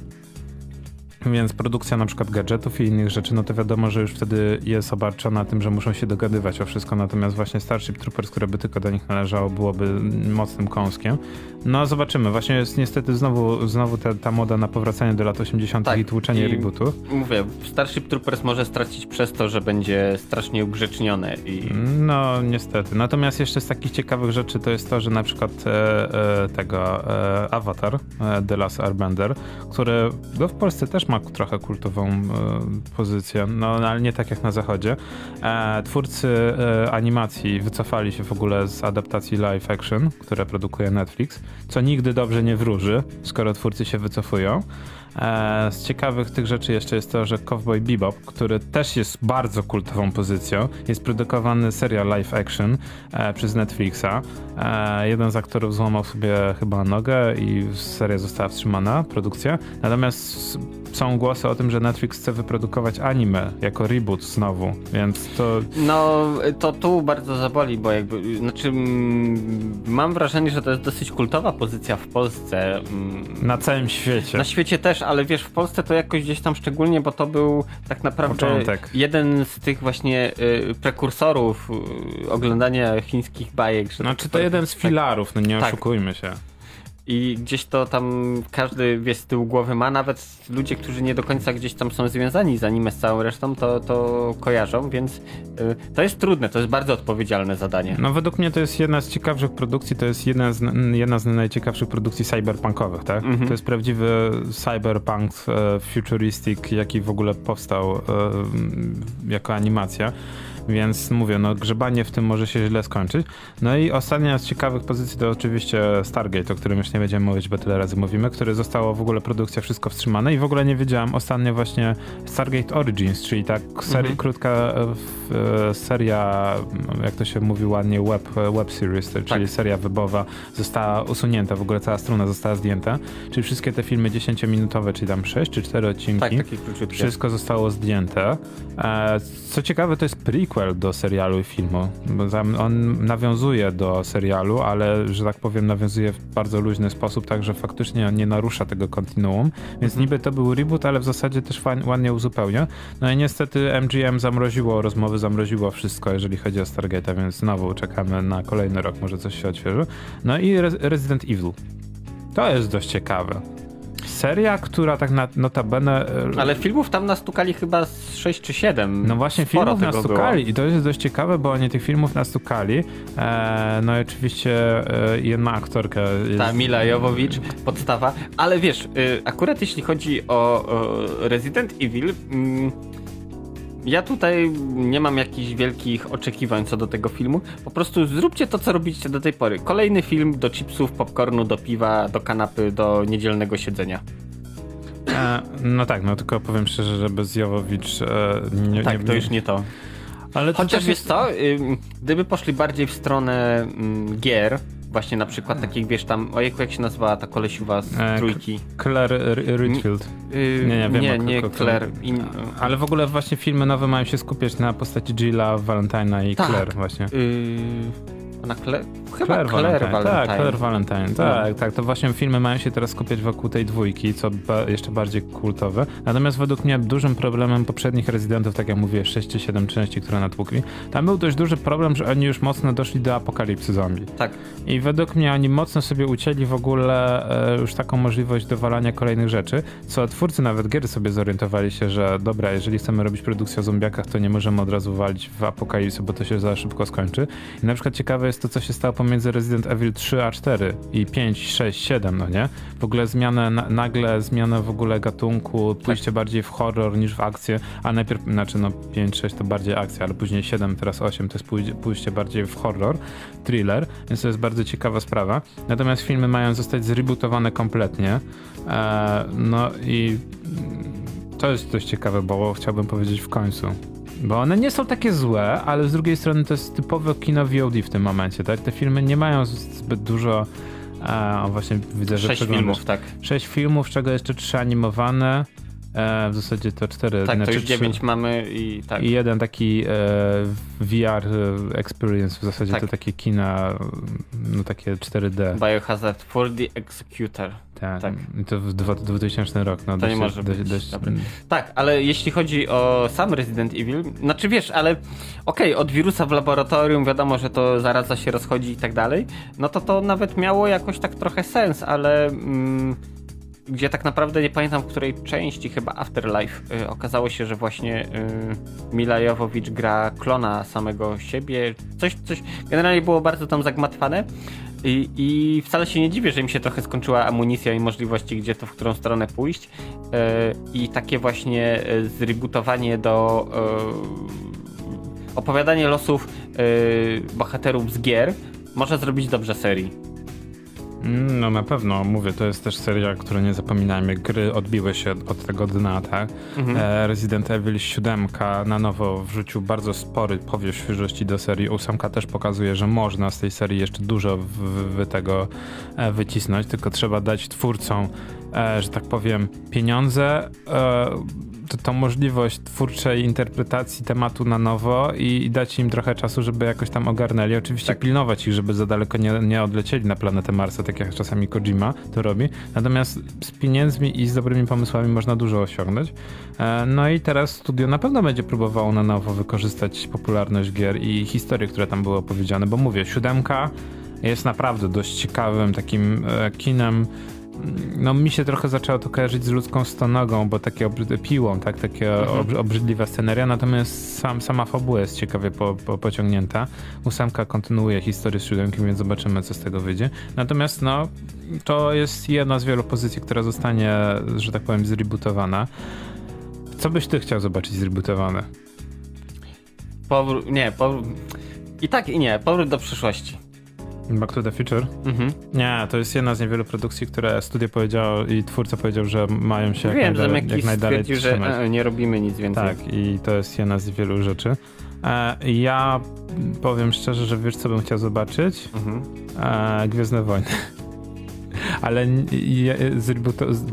Speaker 3: Więc produkcja na przykład gadżetów i innych rzeczy, no to wiadomo, że już wtedy jest obarczona tym, że muszą się dogadywać o wszystko, natomiast właśnie Starship Troopers, które by tylko do nich należało, byłoby mocnym kąskiem. No zobaczymy, właśnie jest niestety znowu, znowu ta, ta moda na powracanie do lat 80.
Speaker 2: Tak,
Speaker 3: i tłuczenie
Speaker 2: i-
Speaker 3: rebootu.
Speaker 2: Mówię, Starship Troopers może stracić przez to, że będzie strasznie ugrzecznione i
Speaker 3: No, niestety. Natomiast jeszcze z takich ciekawych rzeczy to jest to, że na przykład e, e, tego e, Avatar, e, The Last Airbender, który no, w Polsce też ma trochę kultową e, pozycję, no ale nie tak jak na zachodzie. E, twórcy e, animacji wycofali się w ogóle z adaptacji live action, które produkuje Netflix, co nigdy dobrze nie wróży, skoro twórcy się wycofują. E, z ciekawych tych rzeczy jeszcze jest to, że Cowboy Bebop, który też jest bardzo kultową pozycją, jest produkowany serial live action e, przez Netflixa. E, jeden z aktorów złamał sobie chyba nogę i seria została wstrzymana, produkcja. Natomiast są głosy o tym, że Netflix chce wyprodukować anime jako reboot znowu, więc to
Speaker 2: No, to tu bardzo zaboli, bo jakby, znaczy, mm, mam wrażenie, że to jest dosyć kultowa pozycja w Polsce. mm,
Speaker 3: na całym świecie.
Speaker 2: Na świecie też, ale wiesz, w Polsce to jakoś gdzieś tam szczególnie, bo to był tak naprawdę
Speaker 3: Początek.
Speaker 2: jeden z tych właśnie y, prekursorów y, oglądania chińskich bajek. Że
Speaker 3: Znaczy
Speaker 2: tak
Speaker 3: to jeden z
Speaker 2: tak.
Speaker 3: filarów, no nie
Speaker 2: Tak.
Speaker 3: oszukujmy się.
Speaker 2: I gdzieś to tam każdy wie z tyłu głowy ma, nawet ludzie, którzy nie do końca gdzieś tam są związani z anime z całą resztą, to, to kojarzą, więc y, to jest trudne, to jest bardzo odpowiedzialne zadanie.
Speaker 3: No według mnie to jest jedna z ciekawszych produkcji, to jest jedna z, jedna z najciekawszych produkcji cyberpunkowych, tak?
Speaker 2: Mhm.
Speaker 3: To jest prawdziwy cyberpunk e, futuristic, jaki w ogóle powstał e, jako animacja. Więc mówię, no grzebanie w tym może się źle skończyć. No i ostatnia z ciekawych pozycji to oczywiście Stargate, o którym już nie będziemy mówić, bo tyle razy mówimy, który zostało w ogóle produkcja wszystko wstrzymane i w ogóle nie wiedziałem ostatnio właśnie Stargate Origins, czyli tak
Speaker 2: Mhm.
Speaker 3: krótka e, e, seria, jak to się mówi ładnie, web, web series, czyli
Speaker 2: Tak.
Speaker 3: seria webowa została usunięta, w ogóle cała strona została zdjęta, czyli wszystkie te filmy 10-minutowe, czyli tam 6 czy 4 odcinki.
Speaker 2: Tak.
Speaker 3: Wszystko zostało zdjęte. E, co ciekawe, to jest prequel do serialu i filmu. Bo on nawiązuje do serialu, ale że tak powiem, nawiązuje w bardzo luźny sposób, tak że faktycznie on nie narusza tego kontinuum. Więc
Speaker 2: Mhm.
Speaker 3: niby to był reboot, ale w zasadzie też ładnie uzupełnia. No i niestety MGM zamroziło rozmowy, zamroziło wszystko, jeżeli chodzi o Stargate'a, więc znowu czekamy na kolejny rok, może coś się odświeży. No i Re- Resident Evil. To jest dość ciekawe. Seria, która tak na, notabene... e,
Speaker 2: Ale filmów tam nastukali chyba z 6 czy 7.
Speaker 3: no właśnie
Speaker 2: Sporo
Speaker 3: filmów nastukali
Speaker 2: było.
Speaker 3: i to jest dość ciekawe, bo oni tych filmów nastukali. E, no i oczywiście e, jedna aktorka jest...
Speaker 2: Ta Mila Jowowicz, podstawa. Ale wiesz, y, akurat jeśli chodzi o, o Resident Evil, mm, ja tutaj nie mam jakichś wielkich oczekiwań co do tego filmu. Po prostu zróbcie to, co robiliście do tej pory. Kolejny film do chipsów, popcornu, do piwa, do kanapy, do niedzielnego siedzenia.
Speaker 3: E, no tak, no tylko powiem szczerze, że bez Jowowicz e, nie,
Speaker 2: Tak,
Speaker 3: nie,
Speaker 2: to już nie to.
Speaker 3: Ale to
Speaker 2: Chociaż jest ym, gdyby poszli bardziej w stronę gier, właśnie na przykład takich, wiesz tam, ojejku, jak się nazywała ta kolesiuwa z
Speaker 3: E,
Speaker 2: trójki?
Speaker 3: Claire R- Redfield.
Speaker 2: Yy,
Speaker 3: Nie, nie, wiem,
Speaker 2: nie,
Speaker 3: o-
Speaker 2: nie
Speaker 3: o- o-
Speaker 2: Claire. In,
Speaker 3: Ale w ogóle właśnie filmy nowe mają się skupiać na postaci Jilla, Valentina i
Speaker 2: Tak.
Speaker 3: Claire właśnie.
Speaker 2: Yy, Ona Claire, chyba
Speaker 3: Claire,
Speaker 2: Claire
Speaker 3: Valentine.
Speaker 2: Valentine.
Speaker 3: Tak, Claire Valentine. Tak, tak. To właśnie filmy mają się teraz skupiać wokół tej dwójki, co ba jeszcze bardziej kultowe. Natomiast według mnie dużym problemem poprzednich rezydentów, tak jak mówię, 6 czy 7 części, które natłukli, tam był dość duży problem, że oni już mocno doszli do apokalipsy zombie.
Speaker 2: Tak.
Speaker 3: I według mnie oni mocno sobie ucięli w ogóle e, już taką możliwość dowalania kolejnych rzeczy, co twórcy nawet gier sobie zorientowali się, że dobra, jeżeli chcemy robić produkcję o zombiakach, to nie możemy od razu walić w apokalipsy, bo to się za szybko skończy. I na przykład ciekawe jest to, co się stało pomiędzy Resident Evil 3 a 4 i 5, 6, 7, no nie? W ogóle zmianę, na, nagle zmiana w ogóle gatunku, pójście bardziej w horror niż w akcję, a najpierw, znaczy no 5, 6 to bardziej akcja, ale później 7, teraz 8 to jest pójście, pójście bardziej w horror, thriller, więc to jest bardzo ciekawa sprawa. Natomiast filmy mają zostać zrebootowane kompletnie. E, no i to jest dość ciekawe, bo chciałbym powiedzieć w końcu. Bo one nie są takie złe, ale z drugiej strony to jest typowe kino VOD w tym momencie, tak? Te filmy nie mają zbyt dużo. O właśnie widzę, że
Speaker 2: Sześć filmów, tak.
Speaker 3: Sześć filmów, czego jeszcze trzy animowane. E, w zasadzie to cztery.
Speaker 2: Tak, to
Speaker 3: znaczy
Speaker 2: już
Speaker 3: trzy-
Speaker 2: dziewięć mamy i tak.
Speaker 3: I jeden taki e, VR e, experience, w zasadzie
Speaker 2: Tak.
Speaker 3: to takie kina, no takie 4D.
Speaker 2: Biohazard 4D Executor.
Speaker 3: Tak,
Speaker 2: tak.
Speaker 3: I to w dwa- 2000 rok. No,
Speaker 2: To nie
Speaker 3: dość,
Speaker 2: może
Speaker 3: dość, dość.
Speaker 2: Tak, ale jeśli chodzi o sam Resident Evil, znaczy wiesz, ale okej, od wirusa w laboratorium wiadomo, że to zaraza się rozchodzi i tak dalej, no to to nawet miało jakoś tak trochę sens, ale mm, gdzie tak naprawdę nie pamiętam w której części, chyba Afterlife, y, okazało się, że właśnie y, Mila Jovovich gra klona samego siebie, coś, coś, generalnie było bardzo tam zagmatwane. I, I wcale się nie dziwię, że im się trochę skończyła amunicja i możliwości, gdzie to w którą stronę pójść. E, I takie właśnie e, zrebootowanie do e, opowiadanie losów e, bohaterów z gier może zrobić dobrze serii.
Speaker 3: Mm, No na pewno, mówię, to jest też seria, która nie zapominajmy, gry odbiły się od tego dna, tak?
Speaker 2: Mhm.
Speaker 3: E, Resident Evil 7 na nowo wrzucił bardzo spory powiew świeżości do serii. 8 też pokazuje, że można z tej serii jeszcze dużo w, w tego e, wycisnąć, tylko trzeba dać twórcom, e, że tak powiem, pieniądze, e, to, tą możliwość twórczej interpretacji tematu na nowo i, i dać im trochę czasu, żeby jakoś tam ogarnęli. Oczywiście
Speaker 2: Tak.
Speaker 3: pilnować ich, żeby za daleko nie, nie odlecieli na planetę Marsa, tak jak czasami Kojima to robi. Natomiast z pieniędzmi i z dobrymi pomysłami można dużo osiągnąć. E, No i teraz studio na pewno będzie próbowało na nowo wykorzystać popularność gier i historie, które tam były opowiedziane, bo mówię, siódemka jest naprawdę dość ciekawym takim e, kinem. No mi się trochę zaczęło to kojarzyć z ludzką stonogą, bo takie obrzyd- piłą, tak, takie
Speaker 2: Mhm.
Speaker 3: ob- obrzydliwa sceneria, natomiast sam, sama fabuła jest ciekawie po, po, pociągnięta. Ósemka kontynuuje historię z siódemki, więc zobaczymy, co z tego wyjdzie. Natomiast no, to jest jedna z wielu pozycji, która zostanie, że tak powiem, zrebootowana. Co byś ty chciał zobaczyć zrebootowane?
Speaker 2: Powrót, nie, powrót, i tak i nie, powrót do przyszłości.
Speaker 3: Back to the Future?
Speaker 2: Mhm.
Speaker 3: Nie, to jest jedna z niewielu produkcji, które studio powiedziało i twórca powiedział, że mają się jak,
Speaker 2: Wiem, że
Speaker 3: najdalej, jak najdalej
Speaker 2: że e, nie robimy nic więcej.
Speaker 3: Tak, i to jest jedna z wielu rzeczy. E, ja powiem szczerze, że wiesz, co bym chciał zobaczyć?
Speaker 2: Mhm.
Speaker 3: E, Gwiezdne Wojny. Ale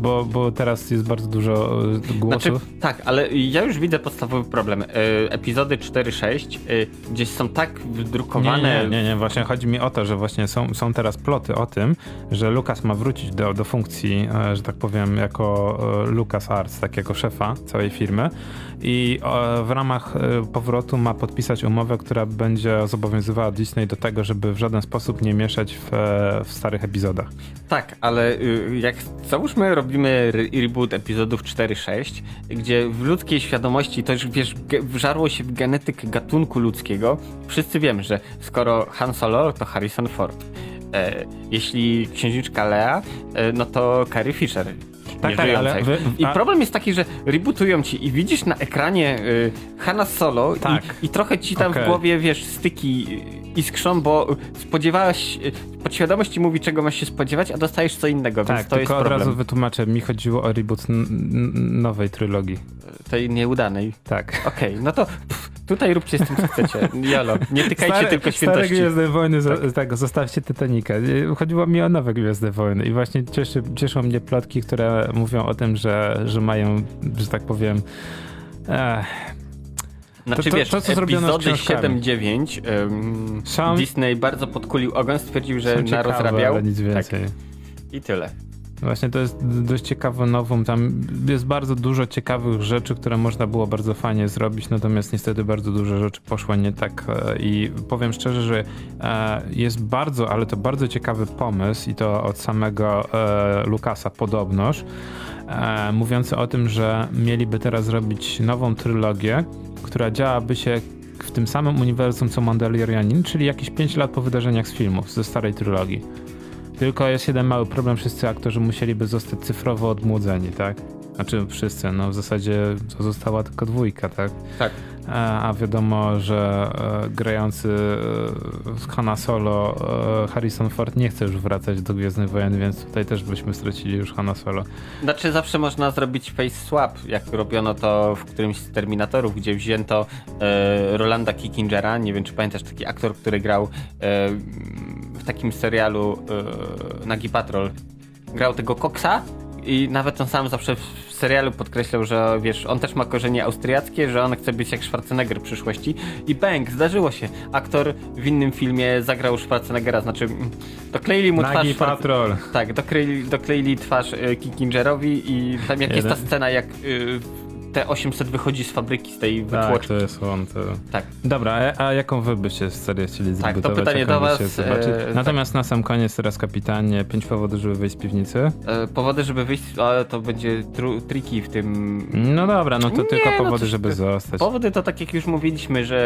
Speaker 3: bo, bo teraz jest bardzo dużo e, głosów.
Speaker 2: Znaczy, tak, ale ja już widzę podstawowy problem. E, epizody 4-6 e, gdzieś są tak wydrukowane.
Speaker 3: Nie, nie, nie, nie, właśnie chodzi mi o to, że właśnie są, są teraz ploty o tym, że Lucas ma wrócić do, do funkcji, że tak powiem, jako Lucas Arts, tak jako szefa całej firmy i e, w ramach e, powrotu ma podpisać umowę, która będzie zobowiązywała Disney do tego, żeby w żaden sposób nie mieszać w, e, w starych epizodach.
Speaker 2: Tak, ale y, jak załóżmy robimy re- reboot epizodów 4-6, gdzie w ludzkiej świadomości to już wiesz, wżarło się w genetykę gatunku ludzkiego, wszyscy wiemy, że skoro Han Solo to Harrison Ford. Jeśli księżniczka Lea, no to Carrie Fisher.
Speaker 3: Tak,
Speaker 2: nieżyjącej.
Speaker 3: ale wy-
Speaker 2: I
Speaker 3: a-
Speaker 2: problem jest taki, że rebootują ci i widzisz na ekranie y, Hanna Solo
Speaker 3: Tak.
Speaker 2: i, i trochę ci tam
Speaker 3: Okej.
Speaker 2: w głowie, wiesz, styki y, iskrzą, bo spodziewałeś, y, podświadomość ci mówi, czego masz się spodziewać, a dostajesz co innego,
Speaker 3: Tak,
Speaker 2: więc to jest
Speaker 3: tylko od
Speaker 2: problem.
Speaker 3: razu wytłumaczę, mi chodziło o reboot nowej trylogii.
Speaker 2: Tej nieudanej.
Speaker 3: Tak.
Speaker 2: Okej, no to pff, tutaj róbcie z tym, co chcecie. Jolo, nie tykajcie
Speaker 3: Stare-
Speaker 2: tylko
Speaker 3: Stare
Speaker 2: świętości.
Speaker 3: Gwiezdne Wojny, tak. tak, zostawcie Titanica. Chodziło mi o nowe Gwiezdne Wojny i właśnie cieszy, cieszą mnie plotki, które mówią o tym, że, że mają, że tak powiem, eh,
Speaker 2: Znaczy
Speaker 3: to,
Speaker 2: wiesz,
Speaker 3: to, co z
Speaker 2: epizody
Speaker 3: książkami.
Speaker 2: 7-9 um, Disney bardzo podkulił ogon, stwierdził, że
Speaker 3: ciekawe,
Speaker 2: narozrabiał
Speaker 3: ale nic więcej.
Speaker 2: i tyle.
Speaker 3: Właśnie to jest dość ciekawe nowum. Tam jest bardzo dużo ciekawych rzeczy, które można było bardzo fajnie zrobić, natomiast niestety bardzo dużo rzeczy poszło nie tak. e, I powiem szczerze, że e, jest bardzo, ale to bardzo ciekawy pomysł i to od samego e, Lukasa podobnoż, mówiący o tym, że mieliby teraz zrobić nową trylogię, która działaby się w tym samym uniwersum co Mandalorianin, czyli jakieś 5 lat po wydarzeniach z filmów, ze starej trylogii. Tylko jest jeden mały problem, wszyscy aktorzy musieliby zostać cyfrowo odmłodzeni, tak? Znaczy wszyscy, no w zasadzie to została tylko dwójka, tak?
Speaker 2: Tak.
Speaker 3: E, A wiadomo, że e, grający e, Hanna Solo Harrison Ford nie chce już wracać do Gwiezdnych Wojen, więc tutaj też byśmy stracili już Hanna Solo.
Speaker 2: Znaczy zawsze można zrobić face swap, jak robiono to w którymś z Terminatorów, gdzie wzięto Rolanda Kickingera, nie wiem czy pamiętasz, taki aktor, który grał w takim serialu Nagi Patrol. Grał tego Coxa i nawet on sam zawsze w serialu podkreślał, że wiesz, on też ma korzenie austriackie, że on chce być jak Schwarzenegger w przyszłości i bang, zdarzyło się. Aktor w innym filmie zagrał Schwarzeneggera, znaczy mm, dokleili mu twarz
Speaker 3: Nagi
Speaker 2: Schwarz-
Speaker 3: Patrol.
Speaker 2: tak, dokleili, dokleili twarz y, i tam jak jest ta
Speaker 3: Jeden.
Speaker 2: scena, jak y, T800 wychodzi z fabryki, z tej
Speaker 3: Tak,
Speaker 2: wytłoczki.
Speaker 3: to jest on. To...
Speaker 2: Tak.
Speaker 3: Dobra, a, jaką wy byście serię chcieli
Speaker 2: to
Speaker 3: zdebutować?
Speaker 2: pytanie
Speaker 3: jaką
Speaker 2: do
Speaker 3: byście
Speaker 2: was, e,
Speaker 3: Natomiast na sam koniec teraz kapitanie, pięć powodów, żeby wyjść z piwnicy.
Speaker 2: E, powody, żeby wyjść, ale to będzie tru, triki w tym...
Speaker 3: No dobra, no to
Speaker 2: Nie,
Speaker 3: tylko
Speaker 2: no
Speaker 3: powody,
Speaker 2: to-
Speaker 3: żeby zostać.
Speaker 2: Powody to tak jak już mówiliśmy, że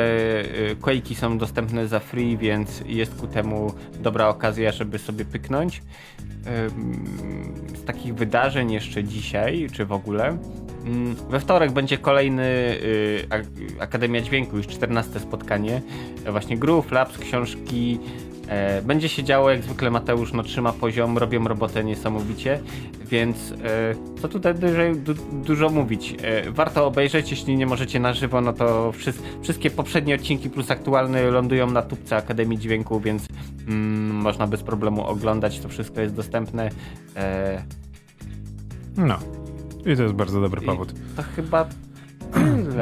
Speaker 2: y, Quake'i są dostępne za free, więc jest ku temu dobra okazja, żeby sobie pyknąć. Ym, Z takich wydarzeń jeszcze dzisiaj, czy w ogóle. Ym, We wtorek będzie kolejny y, Ak- Akademia Dźwięku, już 14 spotkanie. Właśnie Groove, Labs, książki. E, Będzie się działo, jak zwykle Mateusz no, trzyma poziom, robią robotę niesamowicie, więc e, co tutaj dużo, du, dużo mówić. E, warto obejrzeć, jeśli nie możecie na żywo, no to wszys- wszystkie poprzednie odcinki plus aktualne lądują na tubce Akademii Dźwięku, więc mm, można bez problemu oglądać, to wszystko jest dostępne.
Speaker 3: No. I to jest bardzo dobry
Speaker 2: i
Speaker 3: powód.
Speaker 2: To chyba.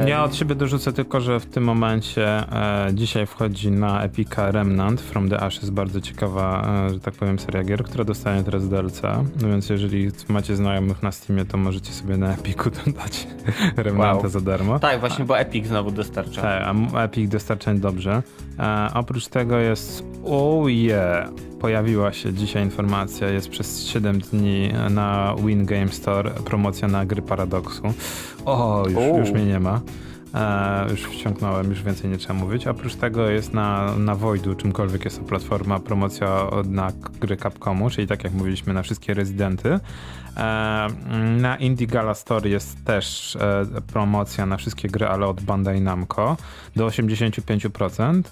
Speaker 3: Ja od siebie dorzucę tylko, że w tym momencie e, dzisiaj wchodzi na Epica Remnant From the Ashes, bardzo ciekawa, e, że tak powiem, seria gier, która dostanie teraz DLC. No więc jeżeli macie znajomych na Steamie, to możecie sobie na Epiku dodać Remnanta
Speaker 2: Wow.
Speaker 3: za darmo.
Speaker 2: Tak, właśnie, bo Epic znowu dostarcza.
Speaker 3: Tak, a Epic dostarcza dobrze. E, oprócz tego jest, oh yeah, pojawiła się dzisiaj informacja, jest przez 7 dni na Win Game Store promocja na gry Paradoxu. O, już,
Speaker 2: O.
Speaker 3: już mnie nie ma. E, już wciągnąłem, już więcej nie trzeba mówić. Oprócz tego jest na, na Voidu, czymkolwiek jest to platforma, promocja na gry Capcomu, czyli tak jak mówiliśmy, na wszystkie rezydenty. E, na Indie Gala Store jest też e, promocja na wszystkie gry, ale od Bandai Namco do 85%.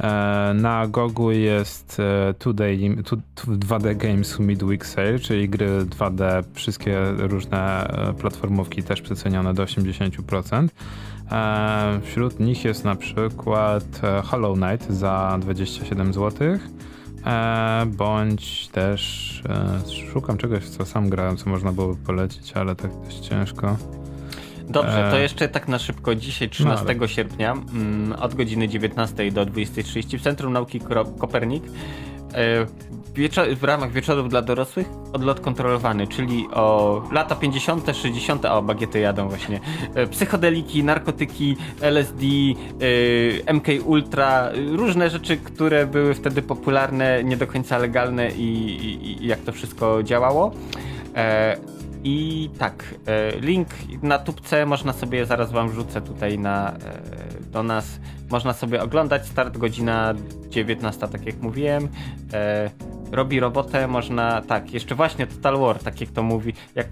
Speaker 3: E, Na Gogu jest e, Today, tu- tu- 2D Games Midweek Sale, czyli gry 2D, wszystkie różne e, platformówki też przecenione do 80%. E, Wśród nich jest na przykład e, Hollow Knight za 27 zł. E, bądź też szukam czegoś, co sam grałem, co można byłoby polecić, ale tak dość ciężko.
Speaker 2: Dobrze, to jeszcze tak na szybko. Dzisiaj, 13
Speaker 3: ale-
Speaker 2: sierpnia, mm, od godziny 19 do 20.30 w Centrum Nauki Kopernik. Wieczo- w ramach wieczorów dla dorosłych odlot kontrolowany, czyli o lata 50., 60., o bagiety jadą właśnie. E, Psychodeliki, narkotyki, LSD, e, MK Ultra, e, różne rzeczy, które były wtedy popularne, nie do końca legalne i, i, i jak to wszystko działało. E, I tak, link na tubce można sobie, zaraz wam wrzucę tutaj na, do nas, można sobie oglądać, start godzina 19, tak jak mówiłem. E, robi robotę, można, tak, jeszcze właśnie Total War, tak jak to mówi, jak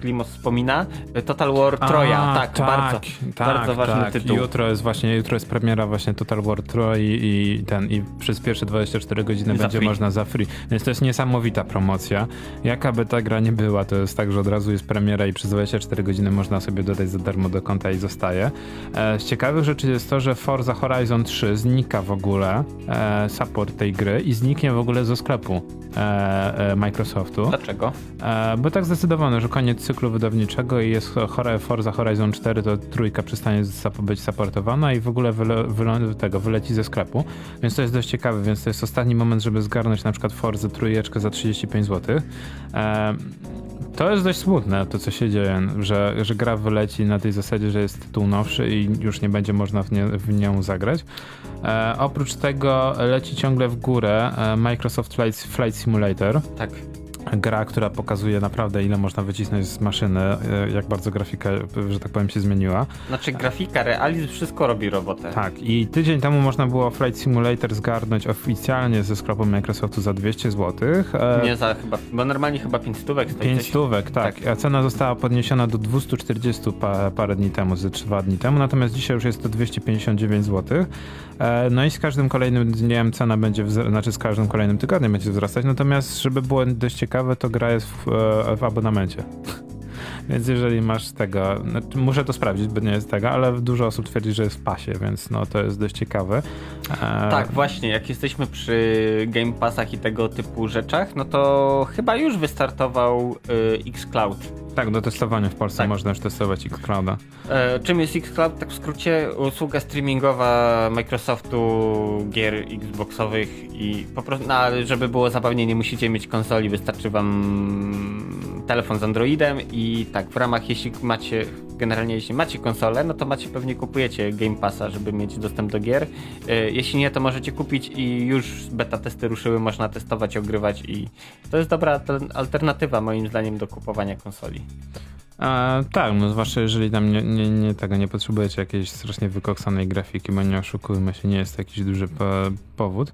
Speaker 2: Klimos wspomina, Total War Troja,
Speaker 3: A,
Speaker 2: tak, bardzo, bardzo ważny
Speaker 3: tak.
Speaker 2: tytuł.
Speaker 3: Jutro jest właśnie, jutro jest premiera właśnie Total War Troy i, i ten, i przez pierwsze 24 godziny
Speaker 2: Za
Speaker 3: będzie
Speaker 2: free.
Speaker 3: można za free. Więc to jest niesamowita promocja. Jaka by ta gra nie była, to jest tak, że od razu jest premiera i przez 24 godziny można sobie dodać za darmo do konta i zostaje. E, z ciekawych rzeczy jest to, że Forza Horizon 3 znika w ogóle, e, support tej gry i zniknie w ogóle ze sklepu. e, e, Microsoftu.
Speaker 2: Dlaczego?
Speaker 3: E, bo tak zdecydowano, że koniec cyklu wydawniczego i jest Forza Horizon 4, to trójka przestanie być supportowana i w ogóle wyle, wyle, tego wyleci ze sklepu. Więc to jest dość ciekawe, więc to jest ostatni moment, żeby zgarnąć na przykład Forza trójeczkę za 35 zł. To jest dość smutne, to co się dzieje, że, że gra wyleci na tej zasadzie, że jest tytuł nowszy i już nie będzie można w, nie, w nią zagrać. E, oprócz tego leci ciągle w górę e, Microsoft Flight, Flight Simulator.
Speaker 2: Tak
Speaker 3: gra, która pokazuje naprawdę ile można wycisnąć z maszyny, e, jak bardzo grafika, że tak powiem, się zmieniła.
Speaker 2: Znaczy grafika, realizm, wszystko robi robotę.
Speaker 3: Tak i tydzień temu można było Flight Simulator zgarnąć oficjalnie ze sklepu Microsoftu za 200 zł.
Speaker 2: E, Nie za chyba, bo normalnie chyba 5 stówek stoi
Speaker 3: 5 stówek, tak. tak. A cena została podniesiona do 240 pa, parę dni temu, ze 2 dni temu, natomiast dzisiaj już jest to 259 zł. E, no i z każdym kolejnym dniem cena będzie, znaczy z każdym kolejnym tygodniem będzie wzrastać, natomiast żeby było dość ciekawe, to gra jest w, e, w abonamencie. Więc jeżeli masz tego, znaczy muszę to sprawdzić, bo nie jest tego, ale dużo osób twierdzi, że jest w pasie, więc no to jest dość ciekawe.
Speaker 2: E... Tak, właśnie, jak jesteśmy przy Game Passach i tego typu rzeczach, no to chyba już wystartował y, Xcloud.
Speaker 3: Tak, do testowania w Polsce tak. można już testować Xclouda.
Speaker 2: E, czym jest Xcloud? Tak w skrócie, usługa streamingowa Microsoftu gier Xboxowych i po prostu, no, żeby było zabawnie, nie musicie mieć konsoli, wystarczy wam telefon z Androidem i tak, w ramach, jeśli macie, generalnie jeśli macie konsolę, no to macie, pewnie kupujecie Game Passa, żeby mieć dostęp do gier. E, jeśli nie, to możecie kupić i już beta testy ruszyły, można testować, ogrywać i to jest dobra alternatywa moim zdaniem do kupowania konsoli.
Speaker 3: A, tak, no zwłaszcza jeżeli tam nie, nie, nie, tego nie potrzebujecie jakiejś strasznie wykoksanej grafiki, bo nie oszukujmy się, nie jest to jakiś duży po, powód.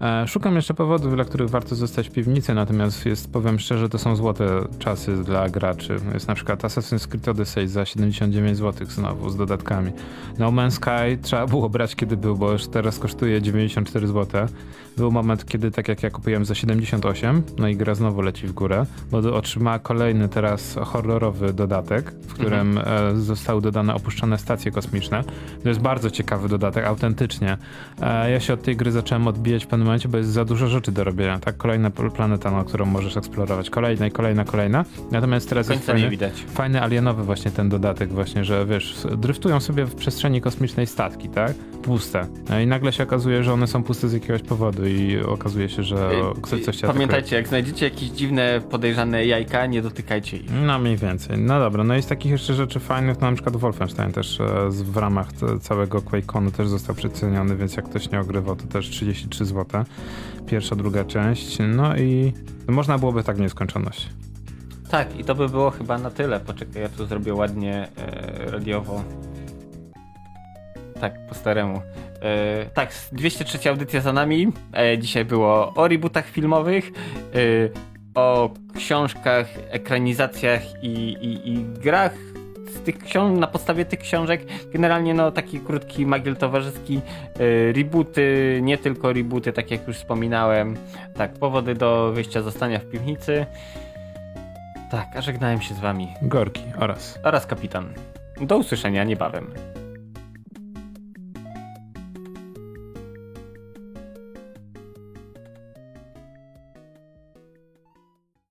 Speaker 3: E, szukam jeszcze powodów, dla których warto zostać w piwnicy, natomiast jest, powiem szczerze, to są złote czasy dla graczy. Jest na przykład Assassin's Creed Odyssey za 79 zł znowu z dodatkami. No Man's Sky trzeba było brać kiedy był, bo już teraz kosztuje 94 zł. Był moment, kiedy tak jak ja kupiłem za 78, no i gra znowu leci w górę, bo otrzymała kolejny teraz horrorowy dodatek, w którym mhm. E, zostały dodane opuszczone stacje kosmiczne. To jest bardzo ciekawy dodatek, autentycznie. E, ja się od tej gry zacząłem odbijać w pewnym momencie, bo jest za dużo rzeczy do robienia, tak? Kolejna planeta, na którą możesz eksplorować, kolejna i kolejna, kolejna. Natomiast teraz jest fajny, fajny alienowy właśnie ten dodatek właśnie, że wiesz, driftują sobie w przestrzeni kosmicznej statki, tak? Puste. No I nagle się okazuje, że one są puste z jakiegoś powodu i okazuje się, że ktoś coś cię
Speaker 2: Pamiętajcie, atakuje. jak znajdziecie jakieś dziwne, podejrzane jajka, nie dotykajcie ich.
Speaker 3: No mniej więcej. No dobra, no i z takich jeszcze rzeczy fajnych, no na przykład Wolfenstein też e, w ramach całego QuakeConu też został przeceniony, więc jak ktoś nie ogrywał, to też 33 zł. Pierwsza, druga część. No i można byłoby tak nieskończoność.
Speaker 2: Tak, i to by było chyba na tyle. Poczekaj, ja tu zrobię ładnie e, radiowo. Tak, po staremu. E, tak, 203 audycja za nami. E, dzisiaj było o rebootach filmowych, e, o książkach, ekranizacjach i, i, i grach z tych książek, na podstawie tych książek. Generalnie no taki krótki magiel towarzyski, e, rebooty, nie tylko rebooty, tak jak już wspominałem. Tak, powody do wyjścia zostania w piwnicy. Tak, a żegnałem się z wami.
Speaker 3: Gorki oraz.
Speaker 2: Oraz kapitan. Do usłyszenia niebawem.